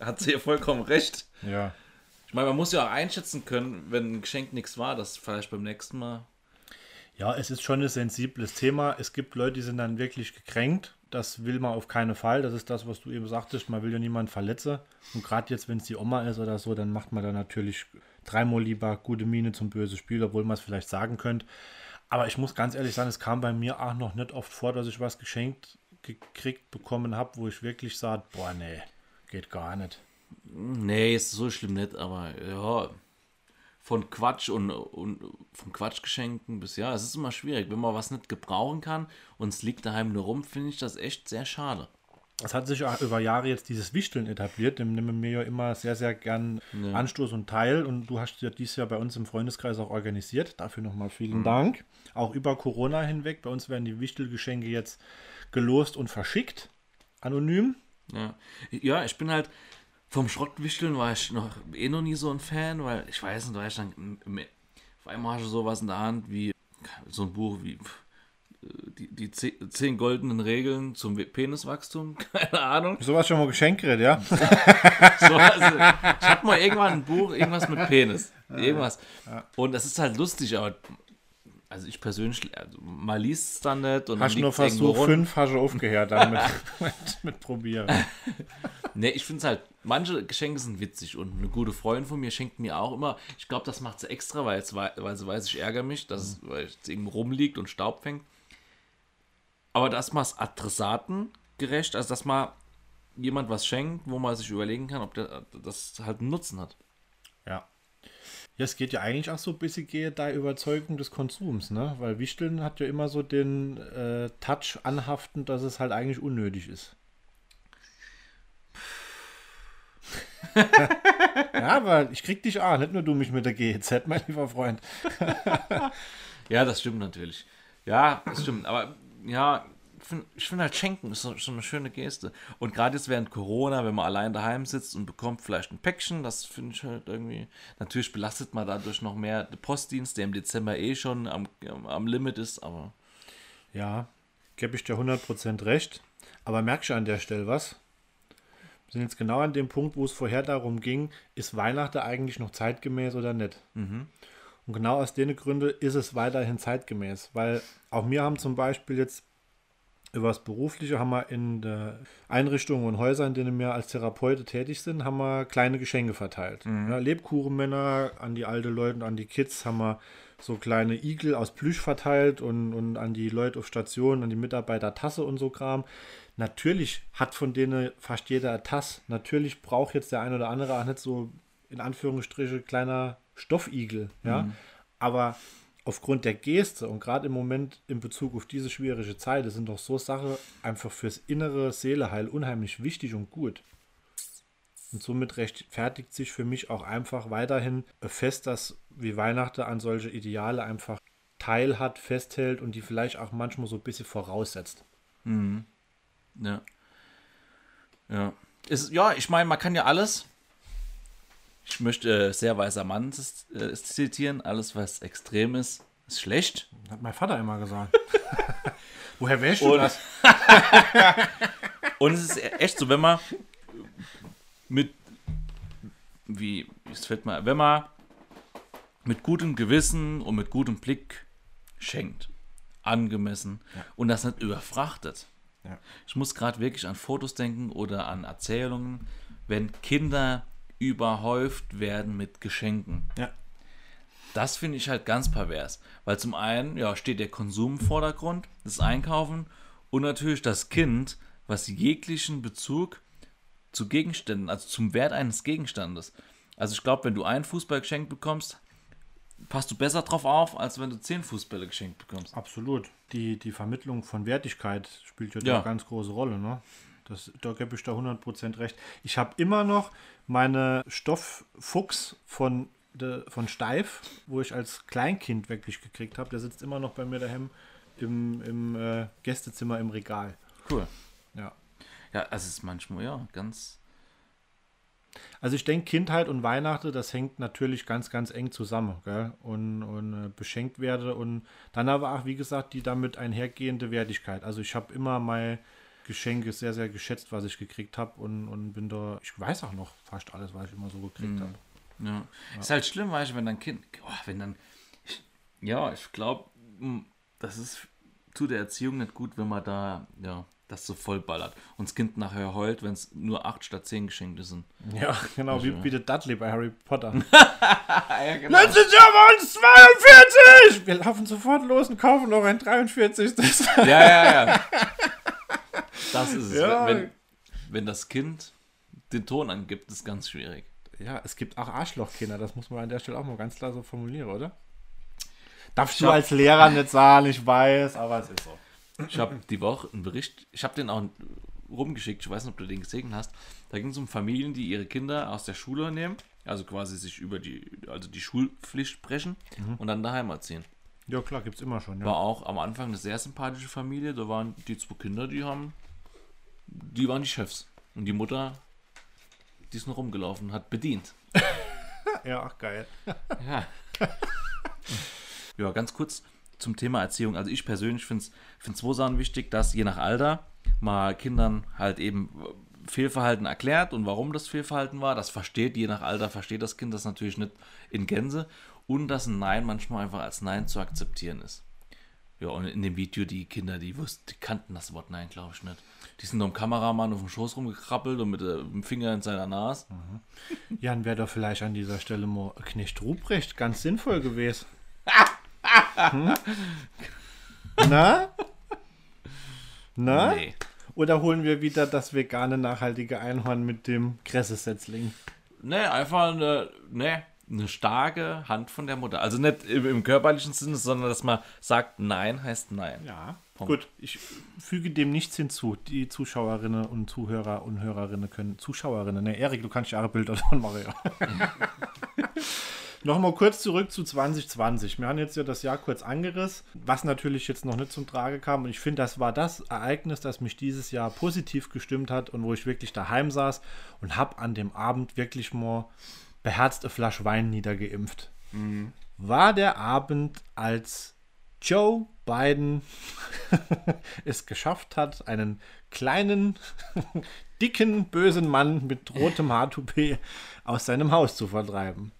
hat sie ja vollkommen recht. Ja. Meine, man muss ja auch einschätzen können, wenn ein Geschenk nichts war, dass vielleicht beim nächsten Mal Ja, es ist schon ein sensibles Thema. Es gibt Leute, die sind dann wirklich gekränkt. Das will man auf keinen Fall. Das ist das, was du eben sagtest. Man will ja niemanden verletzen. Und gerade jetzt, wenn es die Oma ist oder so, dann macht man da natürlich dreimal lieber gute Miene zum bösen Spiel, obwohl man es vielleicht sagen könnte. Aber ich muss ganz ehrlich sagen, es kam bei mir auch noch nicht oft vor, dass ich was geschenkt gekriegt bekommen habe, wo ich wirklich sage, boah, nee, geht gar nicht. Nee, ist so schlimm nicht, aber ja, von Quatsch und, und von Quatschgeschenken bis ja, es ist immer schwierig. Wenn man was nicht gebrauchen kann und es liegt daheim nur rum, finde ich das echt sehr schade. Es hat sich auch über Jahre jetzt dieses Wichteln etabliert, dem nehmen wir ja immer sehr, sehr gern Anstoß und Teil. Und du hast ja dieses Jahr bei uns im Freundeskreis auch organisiert. Dafür nochmal vielen Dank. Auch über Corona hinweg. Bei uns werden die Wichtelgeschenke jetzt gelost und verschickt. Anonym. Ja, ja ich bin halt vom Schrottwichteln war ich noch eh noch nie so ein Fan, weil ich weiß nicht, war ich dann auf einmal hast du sowas in der Hand wie so ein Buch wie die, die ze- zehn goldenen Regeln zum Peniswachstum, keine Ahnung. Sowas schon mal geschenkt, gekriegt, ja? So, also, ich hab mal irgendwann ein Buch, irgendwas mit Penis. Irgendwas. Und das ist halt lustig, aber also ich persönlich, also, man liest es dann nicht und Hast dann nur rund. fünf hast du aufgehört dann mit, mit, mit Probieren. Nee, ich finde es halt, manche Geschenke sind witzig und eine gute Freundin von mir schenkt mir auch immer, ich glaube, das macht sie extra, weil, es, wei- weil sie weiß, ich ärgere mich, dass es, weil es irgendwo rumliegt und Staub fängt. Aber dass man es Adressaten gerecht, also dass man jemand was schenkt, wo man sich überlegen kann, ob der das halt einen Nutzen hat. Ja. Ja, es geht ja eigentlich auch so ein bisschen geht da Überzeugung des Konsums, ne? Weil Wichteln hat ja immer so den äh, Touch anhaften, dass es halt eigentlich unnötig ist. Ja, aber ich krieg dich auch, nicht nur du mich mit der GEZ, mein lieber Freund. Ja, das stimmt natürlich. Ja, das stimmt. Aber ja, ich finde find halt Schenken ist so, so eine schöne Geste. Und gerade jetzt während Corona, wenn man allein daheim sitzt und bekommt vielleicht ein Päckchen, das finde ich halt irgendwie. Natürlich belastet man dadurch noch mehr den Postdienst, der im Dezember eh schon am, am Limit ist, aber. Ja, gebe ich dir 100% recht. Aber merkst du an der Stelle was? Sind jetzt genau an dem Punkt, wo es vorher darum ging, ist Weihnachten eigentlich noch zeitgemäß oder nicht? Und genau aus den Gründen ist es weiterhin zeitgemäß, weil auch wir haben zum Beispiel jetzt über das Berufliche haben wir in der Einrichtungen und Häusern, in denen wir als Therapeute tätig sind, haben wir kleine Geschenke verteilt. Ja, Lebkuchenmänner an die alte Leute und an die Kids haben wir so kleine Igel aus Plüsch verteilt und, und an die Leute auf Station, an die Mitarbeiter Tasse und so Kram. Natürlich hat von denen fast jeder eine Tasse. Natürlich braucht jetzt der ein oder andere auch nicht so in Anführungsstriche kleiner Stoffigel, ja. Aber aufgrund der Geste und gerade im Moment in Bezug auf diese schwierige Zeit, das sind doch so Sachen einfach fürs innere Seeleheil unheimlich wichtig und gut. Und somit rechtfertigt sich für mich auch einfach weiterhin fest, dass wie Weihnachten an solche Ideale einfach teil hat, festhält und die vielleicht auch manchmal so ein bisschen voraussetzt. Ja. Ja. Ist, ja, ich meine, man kann ja alles. Ich möchte äh, sehr weiser Mann äh, zitieren. Alles, was extrem ist, ist schlecht. Hat mein Vater immer gesagt. Woher weißt du Und- das? Und es ist echt so, wenn man mit, wie, es fällt mal, wenn man mit gutem Gewissen und mit gutem Blick schenkt, angemessen und das nicht überfrachtet. Ja. Ich muss gerade wirklich an Fotos denken oder an Erzählungen, wenn Kinder überhäuft werden mit Geschenken. Ja. Das finde ich halt ganz pervers. Weil zum einen ja, steht der Konsum im Vordergrund, das Einkaufen und natürlich das Kind, was jeglichen Bezug zu Gegenständen, also zum Wert eines Gegenstandes. Also ich glaube, wenn du einen Fußball geschenkt bekommst, passt du besser drauf auf, als wenn du zehn Fußbälle geschenkt bekommst. Absolut. Die, die Vermittlung von Wertigkeit spielt ja, Ja. eine ganz große Rolle. Ne? Das, da gebe ich da 100% recht. Ich habe immer noch meine Stofffuchs von, de, von Steif, wo ich als Kleinkind wirklich gekriegt habe. Der sitzt immer noch bei mir daheim im, im äh, Gästezimmer im Regal. Cool. Ja. Ja, es ist manchmal, ja, ganz. Also ich denke, Kindheit und Weihnachten, das hängt natürlich ganz, ganz eng zusammen. Gell? Und, und äh, beschenkt werde und dann aber auch, wie gesagt, die damit einhergehende Wertigkeit. Also ich habe immer meine Geschenke sehr, sehr geschätzt, was ich gekriegt habe und, und bin da, ich weiß auch noch fast alles, was ich immer so gekriegt habe. Ja. Ist halt schlimm, weißt du, wenn dein Kind, oh, wenn dann, ich, ja, ich glaube, das ist, tut der Erziehung nicht gut, wenn man da, ja, das so vollballert. Und das Kind nachher heult, wenn es nur acht statt zehn Geschenke sind. Ja, genau, wie, wie der Dudley bei Harry Potter. ja, genau. Letztes Jahr waren es 42! Wir laufen sofort los und kaufen noch ein 43. Ja, ja, ja. Das ist es. Ja. Wenn, wenn das Kind den Ton angibt, ist ganz schwierig. Ja, es gibt auch Arschlochkinder, das muss man an der Stelle auch mal ganz klar so formulieren, oder? Darfst du als Lehrer nicht sagen, ich weiß, aber es ist so. Ich habe die Woche einen Bericht, ich habe den auch rumgeschickt, ich weiß nicht, ob du den gesehen hast. Da ging es um Familien, die ihre Kinder aus der Schule nehmen, also quasi sich über die, also die Schulpflicht sprechen und dann daheim erziehen. Ja, klar, gibt's immer schon, ja. War auch am Anfang eine sehr sympathische Familie, da waren die zwei Kinder, die haben, die waren die Chefs. Und die Mutter, die ist noch rumgelaufen, hat bedient. Ja, ach geil. Ja. ja, ganz kurz zum Thema Erziehung. Also ich persönlich finde es zwei Sachen wichtig, dass je nach Alter mal Kindern halt eben Fehlverhalten erklärt und warum das Fehlverhalten war. Das versteht, je nach Alter versteht das Kind das natürlich nicht in Gänze. Und dass ein Nein manchmal einfach als Nein zu akzeptieren ist. Ja, und in dem Video, die Kinder, die wussten, die kannten das Wort Nein, glaube ich nicht. Die sind am Kameramann auf dem Schoß rumgekrabbelt und mit äh, dem Finger in seiner Nase. Jan wäre doch vielleicht an dieser Stelle mal Knecht Ruprecht ganz sinnvoll gewesen. hm? Na? Na? Nee. Oder holen wir wieder das vegane, nachhaltige Einhorn mit dem Kresse-Setzling? Nee, einfach eine, nee, eine starke Hand von der Mutter. Also nicht im, im körperlichen Sinne, sondern dass man sagt, Nein heißt Nein. Ja. Punkt. Gut, ich füge dem nichts hinzu. Die Zuschauerinnen und Zuhörer und Hörerinnen können. Zuschauerinnen, ne, Erik, du kannst ja Bilder davon machen, ja. Nochmal kurz zurück zu 2020. Wir haben jetzt ja das Jahr kurz angerissen, was natürlich jetzt noch nicht zum Trage kam. Und ich finde, das war das Ereignis, das mich dieses Jahr positiv gestimmt hat und wo ich wirklich daheim saß und habe an dem Abend wirklich mal beherzt eine Flasche Wein niedergeimpft. War der Abend, als Joe Biden es geschafft hat, einen kleinen, dicken, bösen Mann mit rotem Haartoupet aus seinem Haus zu vertreiben.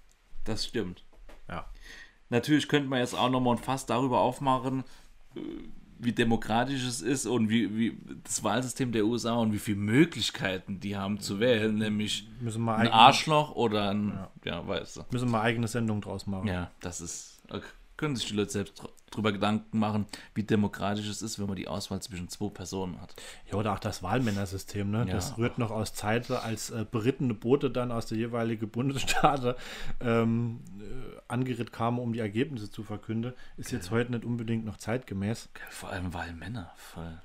Das stimmt. Ja. Natürlich könnte man jetzt auch nochmal ein Fass darüber aufmachen, äh, wie demokratisch es ist und wie, wie das Wahlsystem der USA und wie viele Möglichkeiten die haben zu wählen, nämlich Müssen wir ein eigene, Arschloch oder ein, ja, weißt du. müssen wir eigene Sendung draus machen. Ja, das ist, äh, können sich die Leute selbst drüber Gedanken machen, wie demokratisch es ist, wenn man die Auswahl zwischen zwei Personen hat. Ja, oder auch das Wahlmännersystem, ne? Ja. Das rührt noch aus Zeiten, als äh, berittene Boote dann aus der jeweiligen Bundesstaate ähm, äh, angeritzt kamen, um die Ergebnisse zu verkünden. Ist jetzt heute nicht unbedingt noch zeitgemäß. Vor allem Wahlmänner. Voll.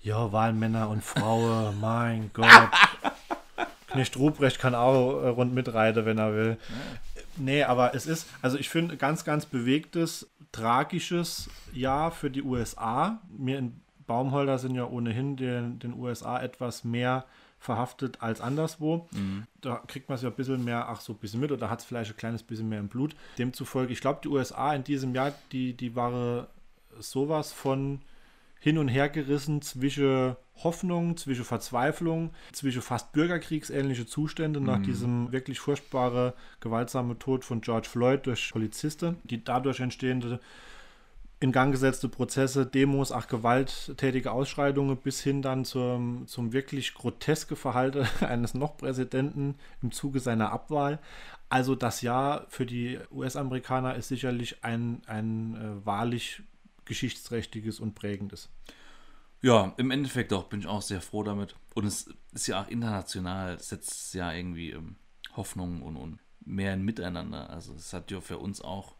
Ja, Wahlmänner und Frauen, mein Gott. Knecht Ruprecht kann auch äh, rund mitreiten, wenn er will. Nee, aber es ist, also ich finde, ganz, ganz bewegtes, tragisches Jahr für die USA. Wir in Baumholder sind ja ohnehin den, den USA etwas mehr verhaftet als anderswo. Da kriegt man es ja ein bisschen mehr, ach so, ein bisschen mit oder hat es vielleicht ein kleines bisschen mehr im Blut. Demzufolge, ich glaube, die USA in diesem Jahr, die, die waren sowas von hin und her gerissen zwischen Hoffnung, zwischen Verzweiflung, zwischen fast bürgerkriegsähnliche Zustände nach diesem wirklich furchtbare, gewaltsame Tod von George Floyd durch Polizisten, die dadurch entstehende in Gang gesetzte Prozesse, Demos, ach gewalttätige Ausschreitungen bis hin dann zum, zum wirklich groteske Verhalten eines noch Präsidenten im Zuge seiner Abwahl. Also das Jahr für die US-Amerikaner ist sicherlich ein, ein äh, wahrlich geschichtsträchtiges und prägendes. Ja, im Endeffekt auch bin ich auch sehr froh damit. Und es ist ja auch international, setzt ja irgendwie ähm, Hoffnung und, und mehr ein Miteinander. Also es hat ja für uns auch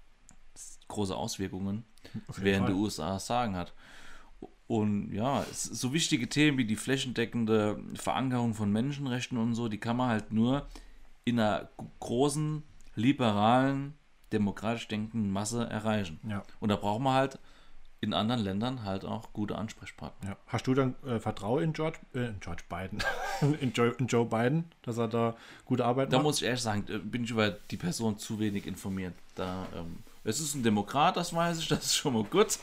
große Auswirkungen, während Fall. die USA sagen hat. Und ja, so wichtige Themen wie die flächendeckende Verankerung von Menschenrechten und so, die kann man halt nur in einer großen, liberalen, demokratisch denkenden Masse erreichen. Ja. Und da braucht man halt in anderen Ländern halt auch gute Ansprechpartner. Ja. Hast du dann äh, Vertrauen in George, äh, in George Biden, in, Joe, in Joe Biden, dass er da gute Arbeit Da macht? muss ich ehrlich sagen, äh, bin ich über die Person zu wenig informiert. Da, ähm, es ist ein Demokrat, das weiß ich, das ist schon mal gut.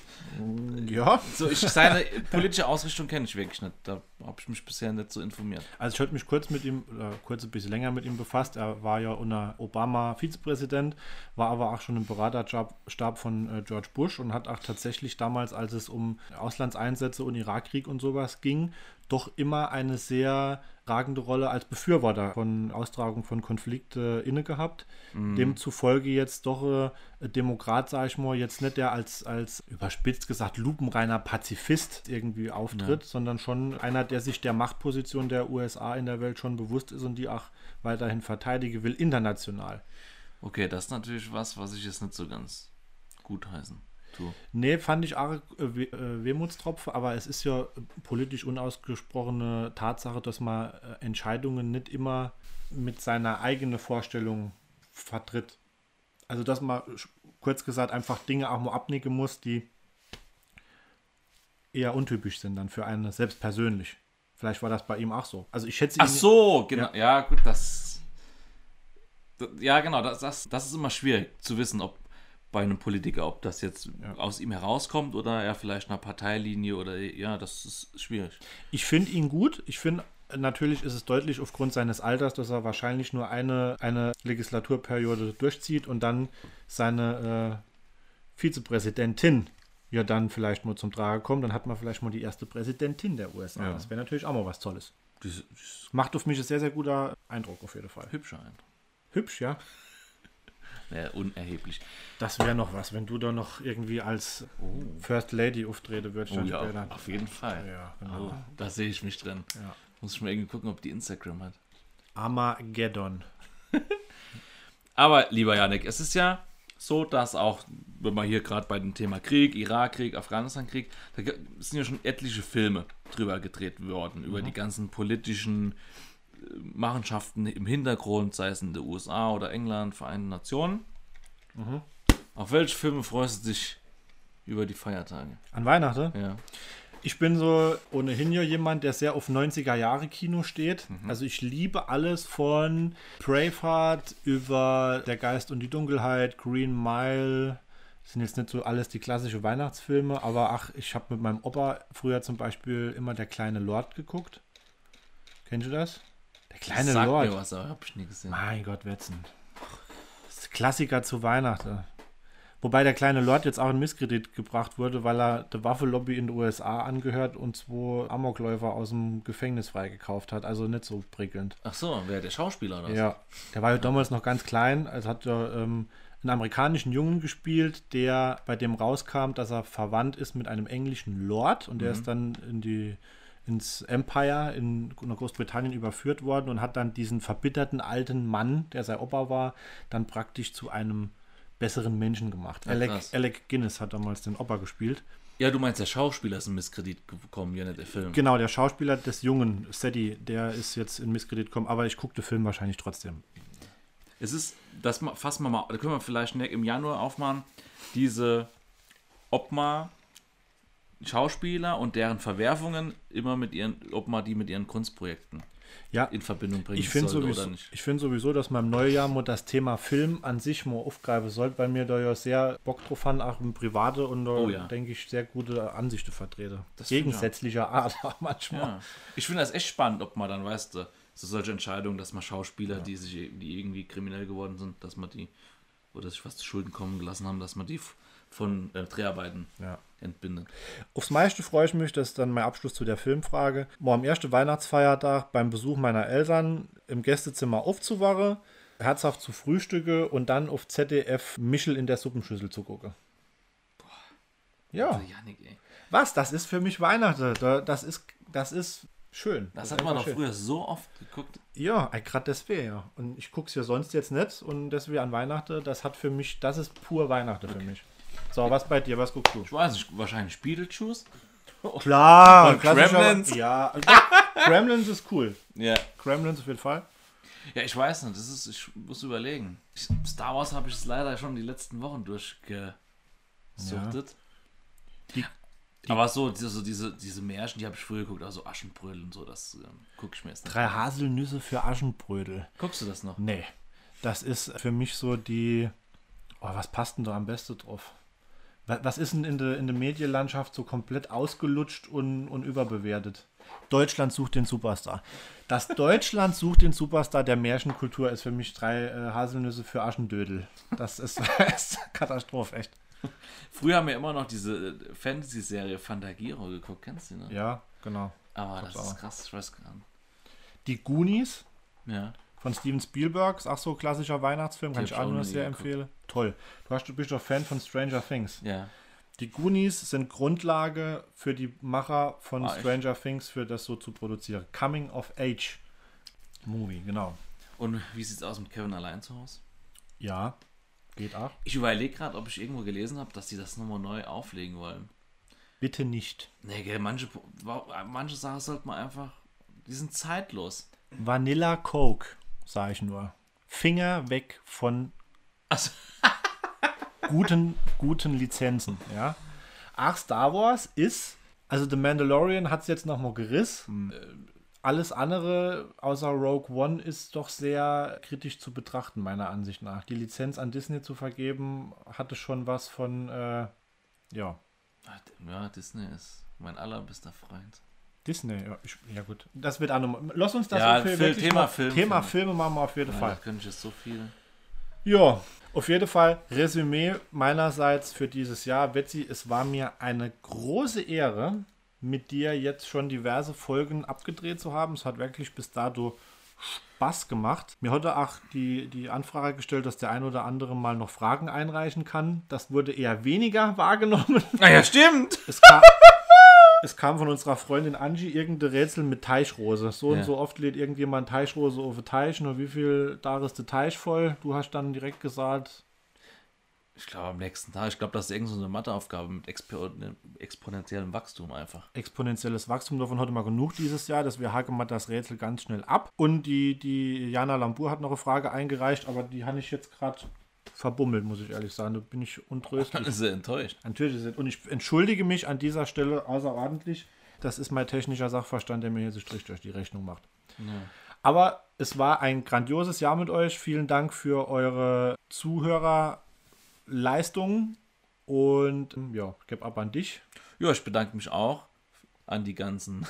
ja, So, ich, seine politische Ausrichtung kenne ich wirklich nicht. Da habe ich mich bisher nicht so informiert. Also ich hatte mich kurz mit ihm, oder kurz ein bisschen länger mit ihm befasst. Er war ja unter Obama Vizepräsident, war aber auch schon im Beraterstab Stab von äh, George Bush und hat auch tatsächlich damals, als es um Auslandseinsätze und Irakkrieg und sowas ging, doch immer eine sehr tragende Rolle als Befürworter von Austragung von Konflikte inne gehabt. Demzufolge jetzt doch äh, Demokrat, sage ich mal, jetzt nicht der als, als überspitzt gesagt lupenreiner Pazifist irgendwie auftritt, sondern schon einer, der sich der Machtposition der USA in der Welt schon bewusst ist und die auch weiterhin verteidigen will, international. Okay, das ist natürlich was, was ich jetzt nicht so ganz gut heißen tue. Nee, fand ich arg äh, We- äh, Wehmutstropfen, aber es ist ja politisch unausgesprochene Tatsache, dass man äh, Entscheidungen nicht immer mit seiner eigenen Vorstellung vertritt. Also, dass man kurz gesagt einfach Dinge auch mal abnicken muss, die eher untypisch sind dann für einen selbst persönlich. Vielleicht war das bei ihm auch so. Also ich schätze. Ach so, genau. Ja, gut, das. Ja, genau, das, das, das ist immer schwierig zu wissen, ob bei einem Politiker, ob das jetzt aus ihm herauskommt oder er vielleicht einer Parteilinie oder ja, das ist schwierig. Ich finde ihn gut. Ich finde, natürlich ist es deutlich aufgrund seines Alters, dass er wahrscheinlich nur eine, eine Legislaturperiode durchzieht und dann seine äh, Vizepräsidentin ja dann vielleicht mal zum Trage kommt. Dann hat man vielleicht mal die erste Präsidentin der USA. Ja. Das wäre natürlich auch mal was Tolles. Das ist Macht auf mich ein sehr, sehr guter Eindruck auf jeden Fall. hübscher Eindruck. Hübsch, ja. Ja, unerheblich. Das wäre noch was, wenn du da noch irgendwie als First Lady auftreten würdest. Oh ja, später. auf jeden Fall. Ja, genau. Oh, da sehe ich mich drin. Ja. Muss ich mal irgendwie gucken, ob die Instagram hat. Armageddon. Aber, lieber Janik, es ist ja so, dass auch, wenn man hier gerade bei dem Thema Krieg, Irakkrieg, Afghanistan-Krieg, da sind ja schon etliche Filme drüber gedreht worden, über die ganzen politischen äh, Machenschaften im Hintergrund, sei es in den USA oder England, Vereinten Nationen. Auf welche Filme freust du dich über die Feiertage? An Weihnachten? Ja. Ich bin so ohnehin ja jemand, der sehr auf 90er Jahre Kino steht. Also ich liebe alles von Braveheart über Der Geist und die Dunkelheit, Green Mile. Das sind jetzt nicht so alles die klassischen Weihnachtsfilme, aber ach, ich habe mit meinem Opa früher zum Beispiel immer Der kleine Lord geguckt. Kennst du das? Der kleine Sag Lord. mir was, aber hab ich nie gesehen. Mein Gott, Wetzen. Das ist Klassiker zu Weihnachten. Wobei der kleine Lord jetzt auch in Misskredit gebracht wurde, weil er der Waffelobby in den USA angehört und zwei Amokläufer aus dem Gefängnis freigekauft hat. Also nicht so prickelnd. Ach so, wer der Schauspieler oder? Ja, der war ja damals noch ganz klein. Also hat er ähm, einen amerikanischen Jungen gespielt, der bei dem rauskam, dass er verwandt ist mit einem englischen Lord und der ist dann in die ins Empire in Großbritannien überführt worden und hat dann diesen verbitterten alten Mann, der sein Opa war, dann praktisch zu einem besseren Menschen gemacht. Ja, Alec. Alec Guinness hat damals den Opa gespielt. Ja, du meinst, der Schauspieler ist in Misskredit gekommen, ja nicht der Film. Genau, der Schauspieler des Jungen, Sadie, der ist jetzt in Misskredit gekommen, aber ich gucke den Film wahrscheinlich trotzdem. Es ist, das fassen wir mal, da können wir vielleicht ne- im Januar aufmachen, diese ob man Schauspieler und deren Verwerfungen immer mit ihren, ob man die mit ihren Kunstprojekten Ja, in Verbindung bringen Ich finde sollte sowieso, oder nicht. ich find sowieso, dass man im Neujahr mal das Thema Film an sich mal aufgreifen sollte, weil mir da ja sehr Bock drauf haben, auch im Private und Oh ja. denke ich, sehr gute Ansichten vertrete. Das Gegensätzlicher Art auch manchmal. Ja. Ich finde das echt spannend, ob man dann, weißt du, so solche Entscheidungen, dass man Schauspieler, die sich die irgendwie kriminell geworden sind, dass man die oder sich was zu Schulden kommen gelassen haben, dass man die von äh, Dreharbeiten Ja. Entbindet. Aufs meiste freue ich mich, das ist dann mein Abschluss zu der Filmfrage, mal am ersten Weihnachtsfeiertag beim Besuch meiner Eltern im Gästezimmer aufzuwachen, herzhaft zu frühstücke und dann auf ZDF Michel in der Suppenschüssel zu gucken. Ja. Also, Janik. Was? Das ist für mich Weihnachten. Da- Das ist, das ist schön. Das ist hat man doch schön. früher so oft geguckt. Ja, gerade deswegen, ja. Und ich gucke es ja sonst jetzt nicht und deswegen an Weihnachten, das hat für mich, das ist pur Weihnachten für mich. So, was bei dir? Was guckst du? Ich weiß nicht, wahrscheinlich Beetlejuice. Klar, Und Gremlins. Ja, Gremlins ist cool. Ja. Gremlins auf jeden Fall. Ja, ich weiß nicht, das ist, ich muss überlegen. Ich, Star Wars habe ich es leider schon die letzten Wochen durchgesuchtet. Die- Aber so diese, diese, diese Märchen, die habe ich früher geguckt, also Aschenbrödel und so, das ähm, gucke ich mir jetzt nicht. Drei Haselnüsse für Aschenbrödel. Guckst du das noch? Nee, das ist für mich so die. Oh, was passt denn da am besten drauf? Wa- Was ist denn in der, in der Medienlandschaft so komplett ausgelutscht und, und überbewertet? Deutschland sucht den Superstar. Das Deutschland sucht den Superstar der Märchenkultur ist für mich drei äh, Haselnüsse für Aschendödel. Das ist, ist Katastrophe, echt. Früher haben wir immer noch diese äh, Fantasy-Serie Fantagiro geguckt, kennst du die, ne? Ja, genau. Aber das Gab's ist auch. krass, ich weiß gar nicht. Die Goonies Ja. Von Steven Spielberg, ist auch so ein klassischer Weihnachtsfilm, kann ich auch nur sehr empfehlen. Toll. Du, hast, du bist doch Fan von Stranger Things. Ja. Die Goonies sind Grundlage für die Macher von Ah, echt? Stranger Things, für das so zu produzieren. Coming of Age Movie, genau. Und wie sieht's aus mit Kevin allein zu Hause? Ja, geht auch. Ich überlege gerade, ob ich irgendwo gelesen habe, dass die das nochmal neu auflegen wollen. Bitte nicht. Nee, gell, manche, manche Sachen sollte man einfach. Die sind zeitlos. Vanilla Coke, sage ich nur. Finger weg von Also, guten, guten Lizenzen, ja. Ach, Star Wars ist, also The Mandalorian hat es jetzt nochmal gerissen. Äh, Alles andere außer Rogue One ist doch sehr kritisch zu betrachten, meiner Ansicht nach. Die Lizenz an Disney zu vergeben, hatte schon was von, äh, ja, ja, Disney ist mein allerbester Freund. Disney. Ja, ich, ja gut, das wird auch nochmal. Lass uns das Ja, Film- wirklich Thema mal- Film- Thema Film. Filme machen wir auf jeden Ja, Fall. könnte ich so viel. Ja, auf jeden Fall Resümee meinerseits für dieses Jahr. Betsy, es war mir eine große Ehre, mit dir jetzt schon diverse Folgen abgedreht zu haben. Es hat wirklich bis dato Spaß gemacht. Mir heute auch die, die Anfrage gestellt, dass der ein oder andere mal noch Fragen einreichen kann. Das wurde eher weniger wahrgenommen. Naja, stimmt! Es kam, es kam von unserer Freundin Angie irgendein Rätsel mit Teichrose. So Ja. und so oft lädt irgendjemand Teichrose auf den Teich. Nur wie viel da ist der Teich voll? Du hast dann direkt gesagt, Ich glaube am nächsten Tag. Ich glaube, das ist irgend so eine Matheaufgabe mit expo exponentiellem Wachstum einfach. Exponentielles Wachstum davon heute mal genug dieses Jahr, dass wir haken mal das Rätsel ganz schnell ab. Und die, die Jana Lambur hat noch eine Frage eingereicht, aber die habe ich jetzt gerade verbummelt, muss ich ehrlich sagen. Da bin ich untröstlich. Sehr enttäuscht. Natürlich ist. Und ich entschuldige mich an dieser Stelle außerordentlich. Das ist mein technischer Sachverstand, der mir hier so Strich durch die Rechnung macht. Aber es war ein grandioses Jahr mit euch. Vielen Dank für eure Zuhörerleistungen. Und ähm, ja, ich gebe ab an dich. Ja, ich bedanke mich auch an die ganzen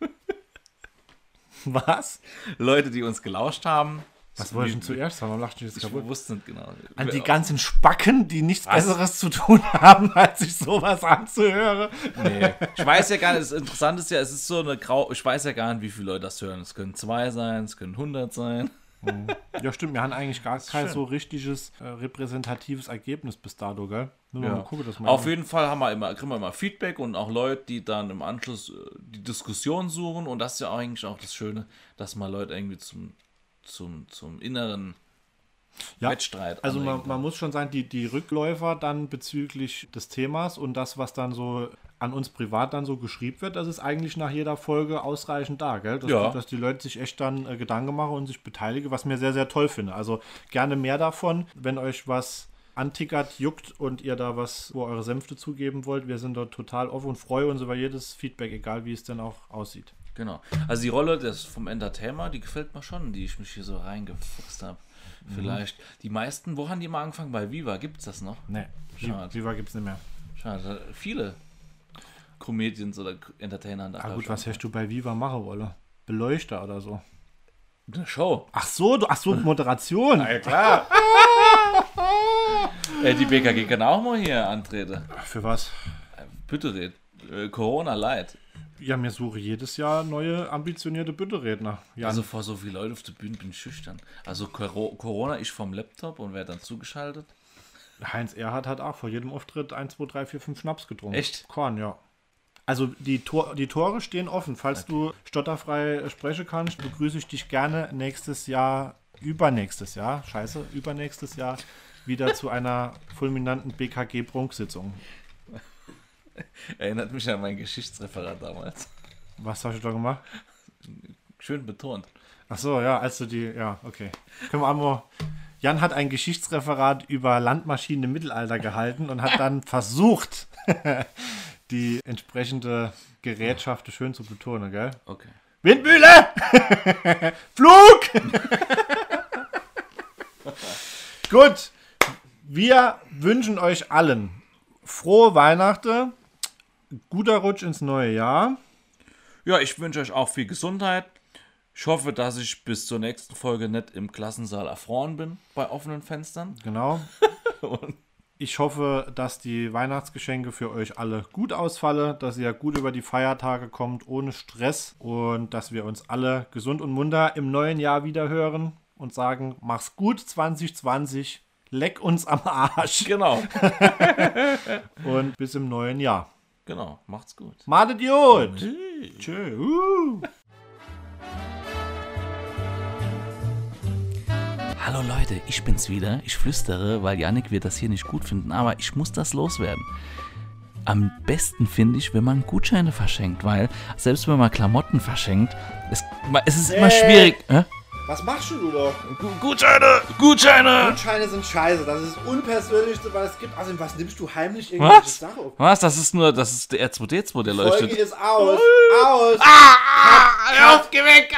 Was? Leute, die uns gelauscht haben. Was wollte ich denn zuerst sagen? Warum lachst du jetzt Ich kaputt? wusste nicht genau. An die ganzen Spacken, die nichts Besseres zu tun haben, als sich sowas anzuhören. Nee. Ich weiß ja gar nicht, das Interessante ist ja, es ist so eine Grau. Ich weiß ja gar nicht, wie viele Leute das hören. Es können zwei sein, es können 100 sein. Ja, stimmt. Wir haben eigentlich gar kein schön. so richtiges äh, repräsentatives Ergebnis bis dato, gell? Nur Ja. mal gucken, dass wir Auf jeden Fall haben wir immer, kriegen wir immer Feedback und auch Leute, die dann im Anschluss äh, die Diskussion suchen. Und das ist ja eigentlich auch das Schöne, dass mal Leute irgendwie zum, zum, zum inneren Ja, Wettstreit Also man, man muss schon sagen, die, die Rückläufer dann bezüglich des Themas und das, was dann so an uns privat dann so geschrieben wird, das ist eigentlich nach jeder Folge ausreichend da, gell? Dass, Ja. die, dass die Leute sich echt dann äh, Gedanken machen und sich beteiligen, was mir sehr, sehr toll finde. Also gerne mehr davon, wenn euch was antickert, juckt und ihr da was, wo eure Senfte zugeben wollt. Wir sind dort total offen und freuen uns über jedes Feedback, egal wie es denn auch aussieht. Genau. Also die Rolle des, vom Entertainer, die gefällt mir schon, die ich mich hier so reingefuchst habe. Mhm. Vielleicht. Die meisten, wo haben die mal angefangen? Bei Viva gibt es das noch? Nee, Schade. Viva gibt es nicht mehr. Schade. Viele Comedians oder Entertainer da. Ah gut, was hast du bei Viva machen wollen? Beleuchter oder so? Eine Show. Ach so, du, ach so, Moderation. Ja, klar. äh, die BKG kann auch mal hier antreten. Für was? Äh, Bitte red. Äh, Corona leid. Ja, mir suche jedes Jahr neue ambitionierte Bütteredner. Also vor so vielen Leuten auf der Bühne bin ich schüchtern. Also Coro- Corona, ich vom Laptop und werde dann zugeschaltet. Heinz Erhardt hat auch vor jedem Auftritt 1, 2, 3, 4, 5 Schnaps getrunken. Echt? Korn, ja. Also die, Tor, die Tore stehen offen. Falls du stotterfrei sprechen kannst, begrüße ich dich gerne nächstes Jahr, übernächstes Jahr, scheiße, übernächstes Jahr wieder zu einer fulminanten BKG-Prunksitzung. Erinnert mich an mein Geschichtsreferat damals. Was hast du da gemacht? Schön betont. Ach so, ja, als du die, ja, okay. Können wir einmal. Jan hat ein Geschichtsreferat über Landmaschinen im Mittelalter gehalten und hat dann versucht, die entsprechende Gerätschaft schön zu betonen, gell? Okay. Windmühle! Flug! Gut, wir wünschen euch allen frohe Weihnachten, guter Rutsch ins neue Jahr. Ja, ich wünsche euch auch viel Gesundheit. Ich hoffe, dass ich bis zur nächsten Folge nicht im Klassensaal erfroren bin bei offenen Fenstern. Genau. Ich hoffe, dass die Weihnachtsgeschenke für euch alle gut ausfallen, dass ihr gut über die Feiertage kommt, ohne Stress und dass wir uns alle gesund und munter im neuen Jahr wieder hören und sagen, mach's gut 2020, leck uns am Arsch genau. und bis im neuen Jahr. Genau. Macht's gut. Madet gut! Tschö. Uh. Hallo Leute, ich bin's wieder. Ich flüstere, weil Yannick wird das hier nicht gut finden, aber ich muss das loswerden. Am besten finde ich, wenn man Gutscheine verschenkt, weil selbst wenn man Klamotten verschenkt, es, es ist immer schwierig. Hä? Was machst du doch? Gu- Gutscheine! Gutscheine! Gutscheine sind scheiße. Das ist das Unpersönlichste, was es gibt. Also, was nimmst du heimlich irgendwelche Was? Sachen auf? Was? Das ist nur, das ist der R2D2, der Folge leuchtet. ist aus. Aus. Ah, aufgeweckt!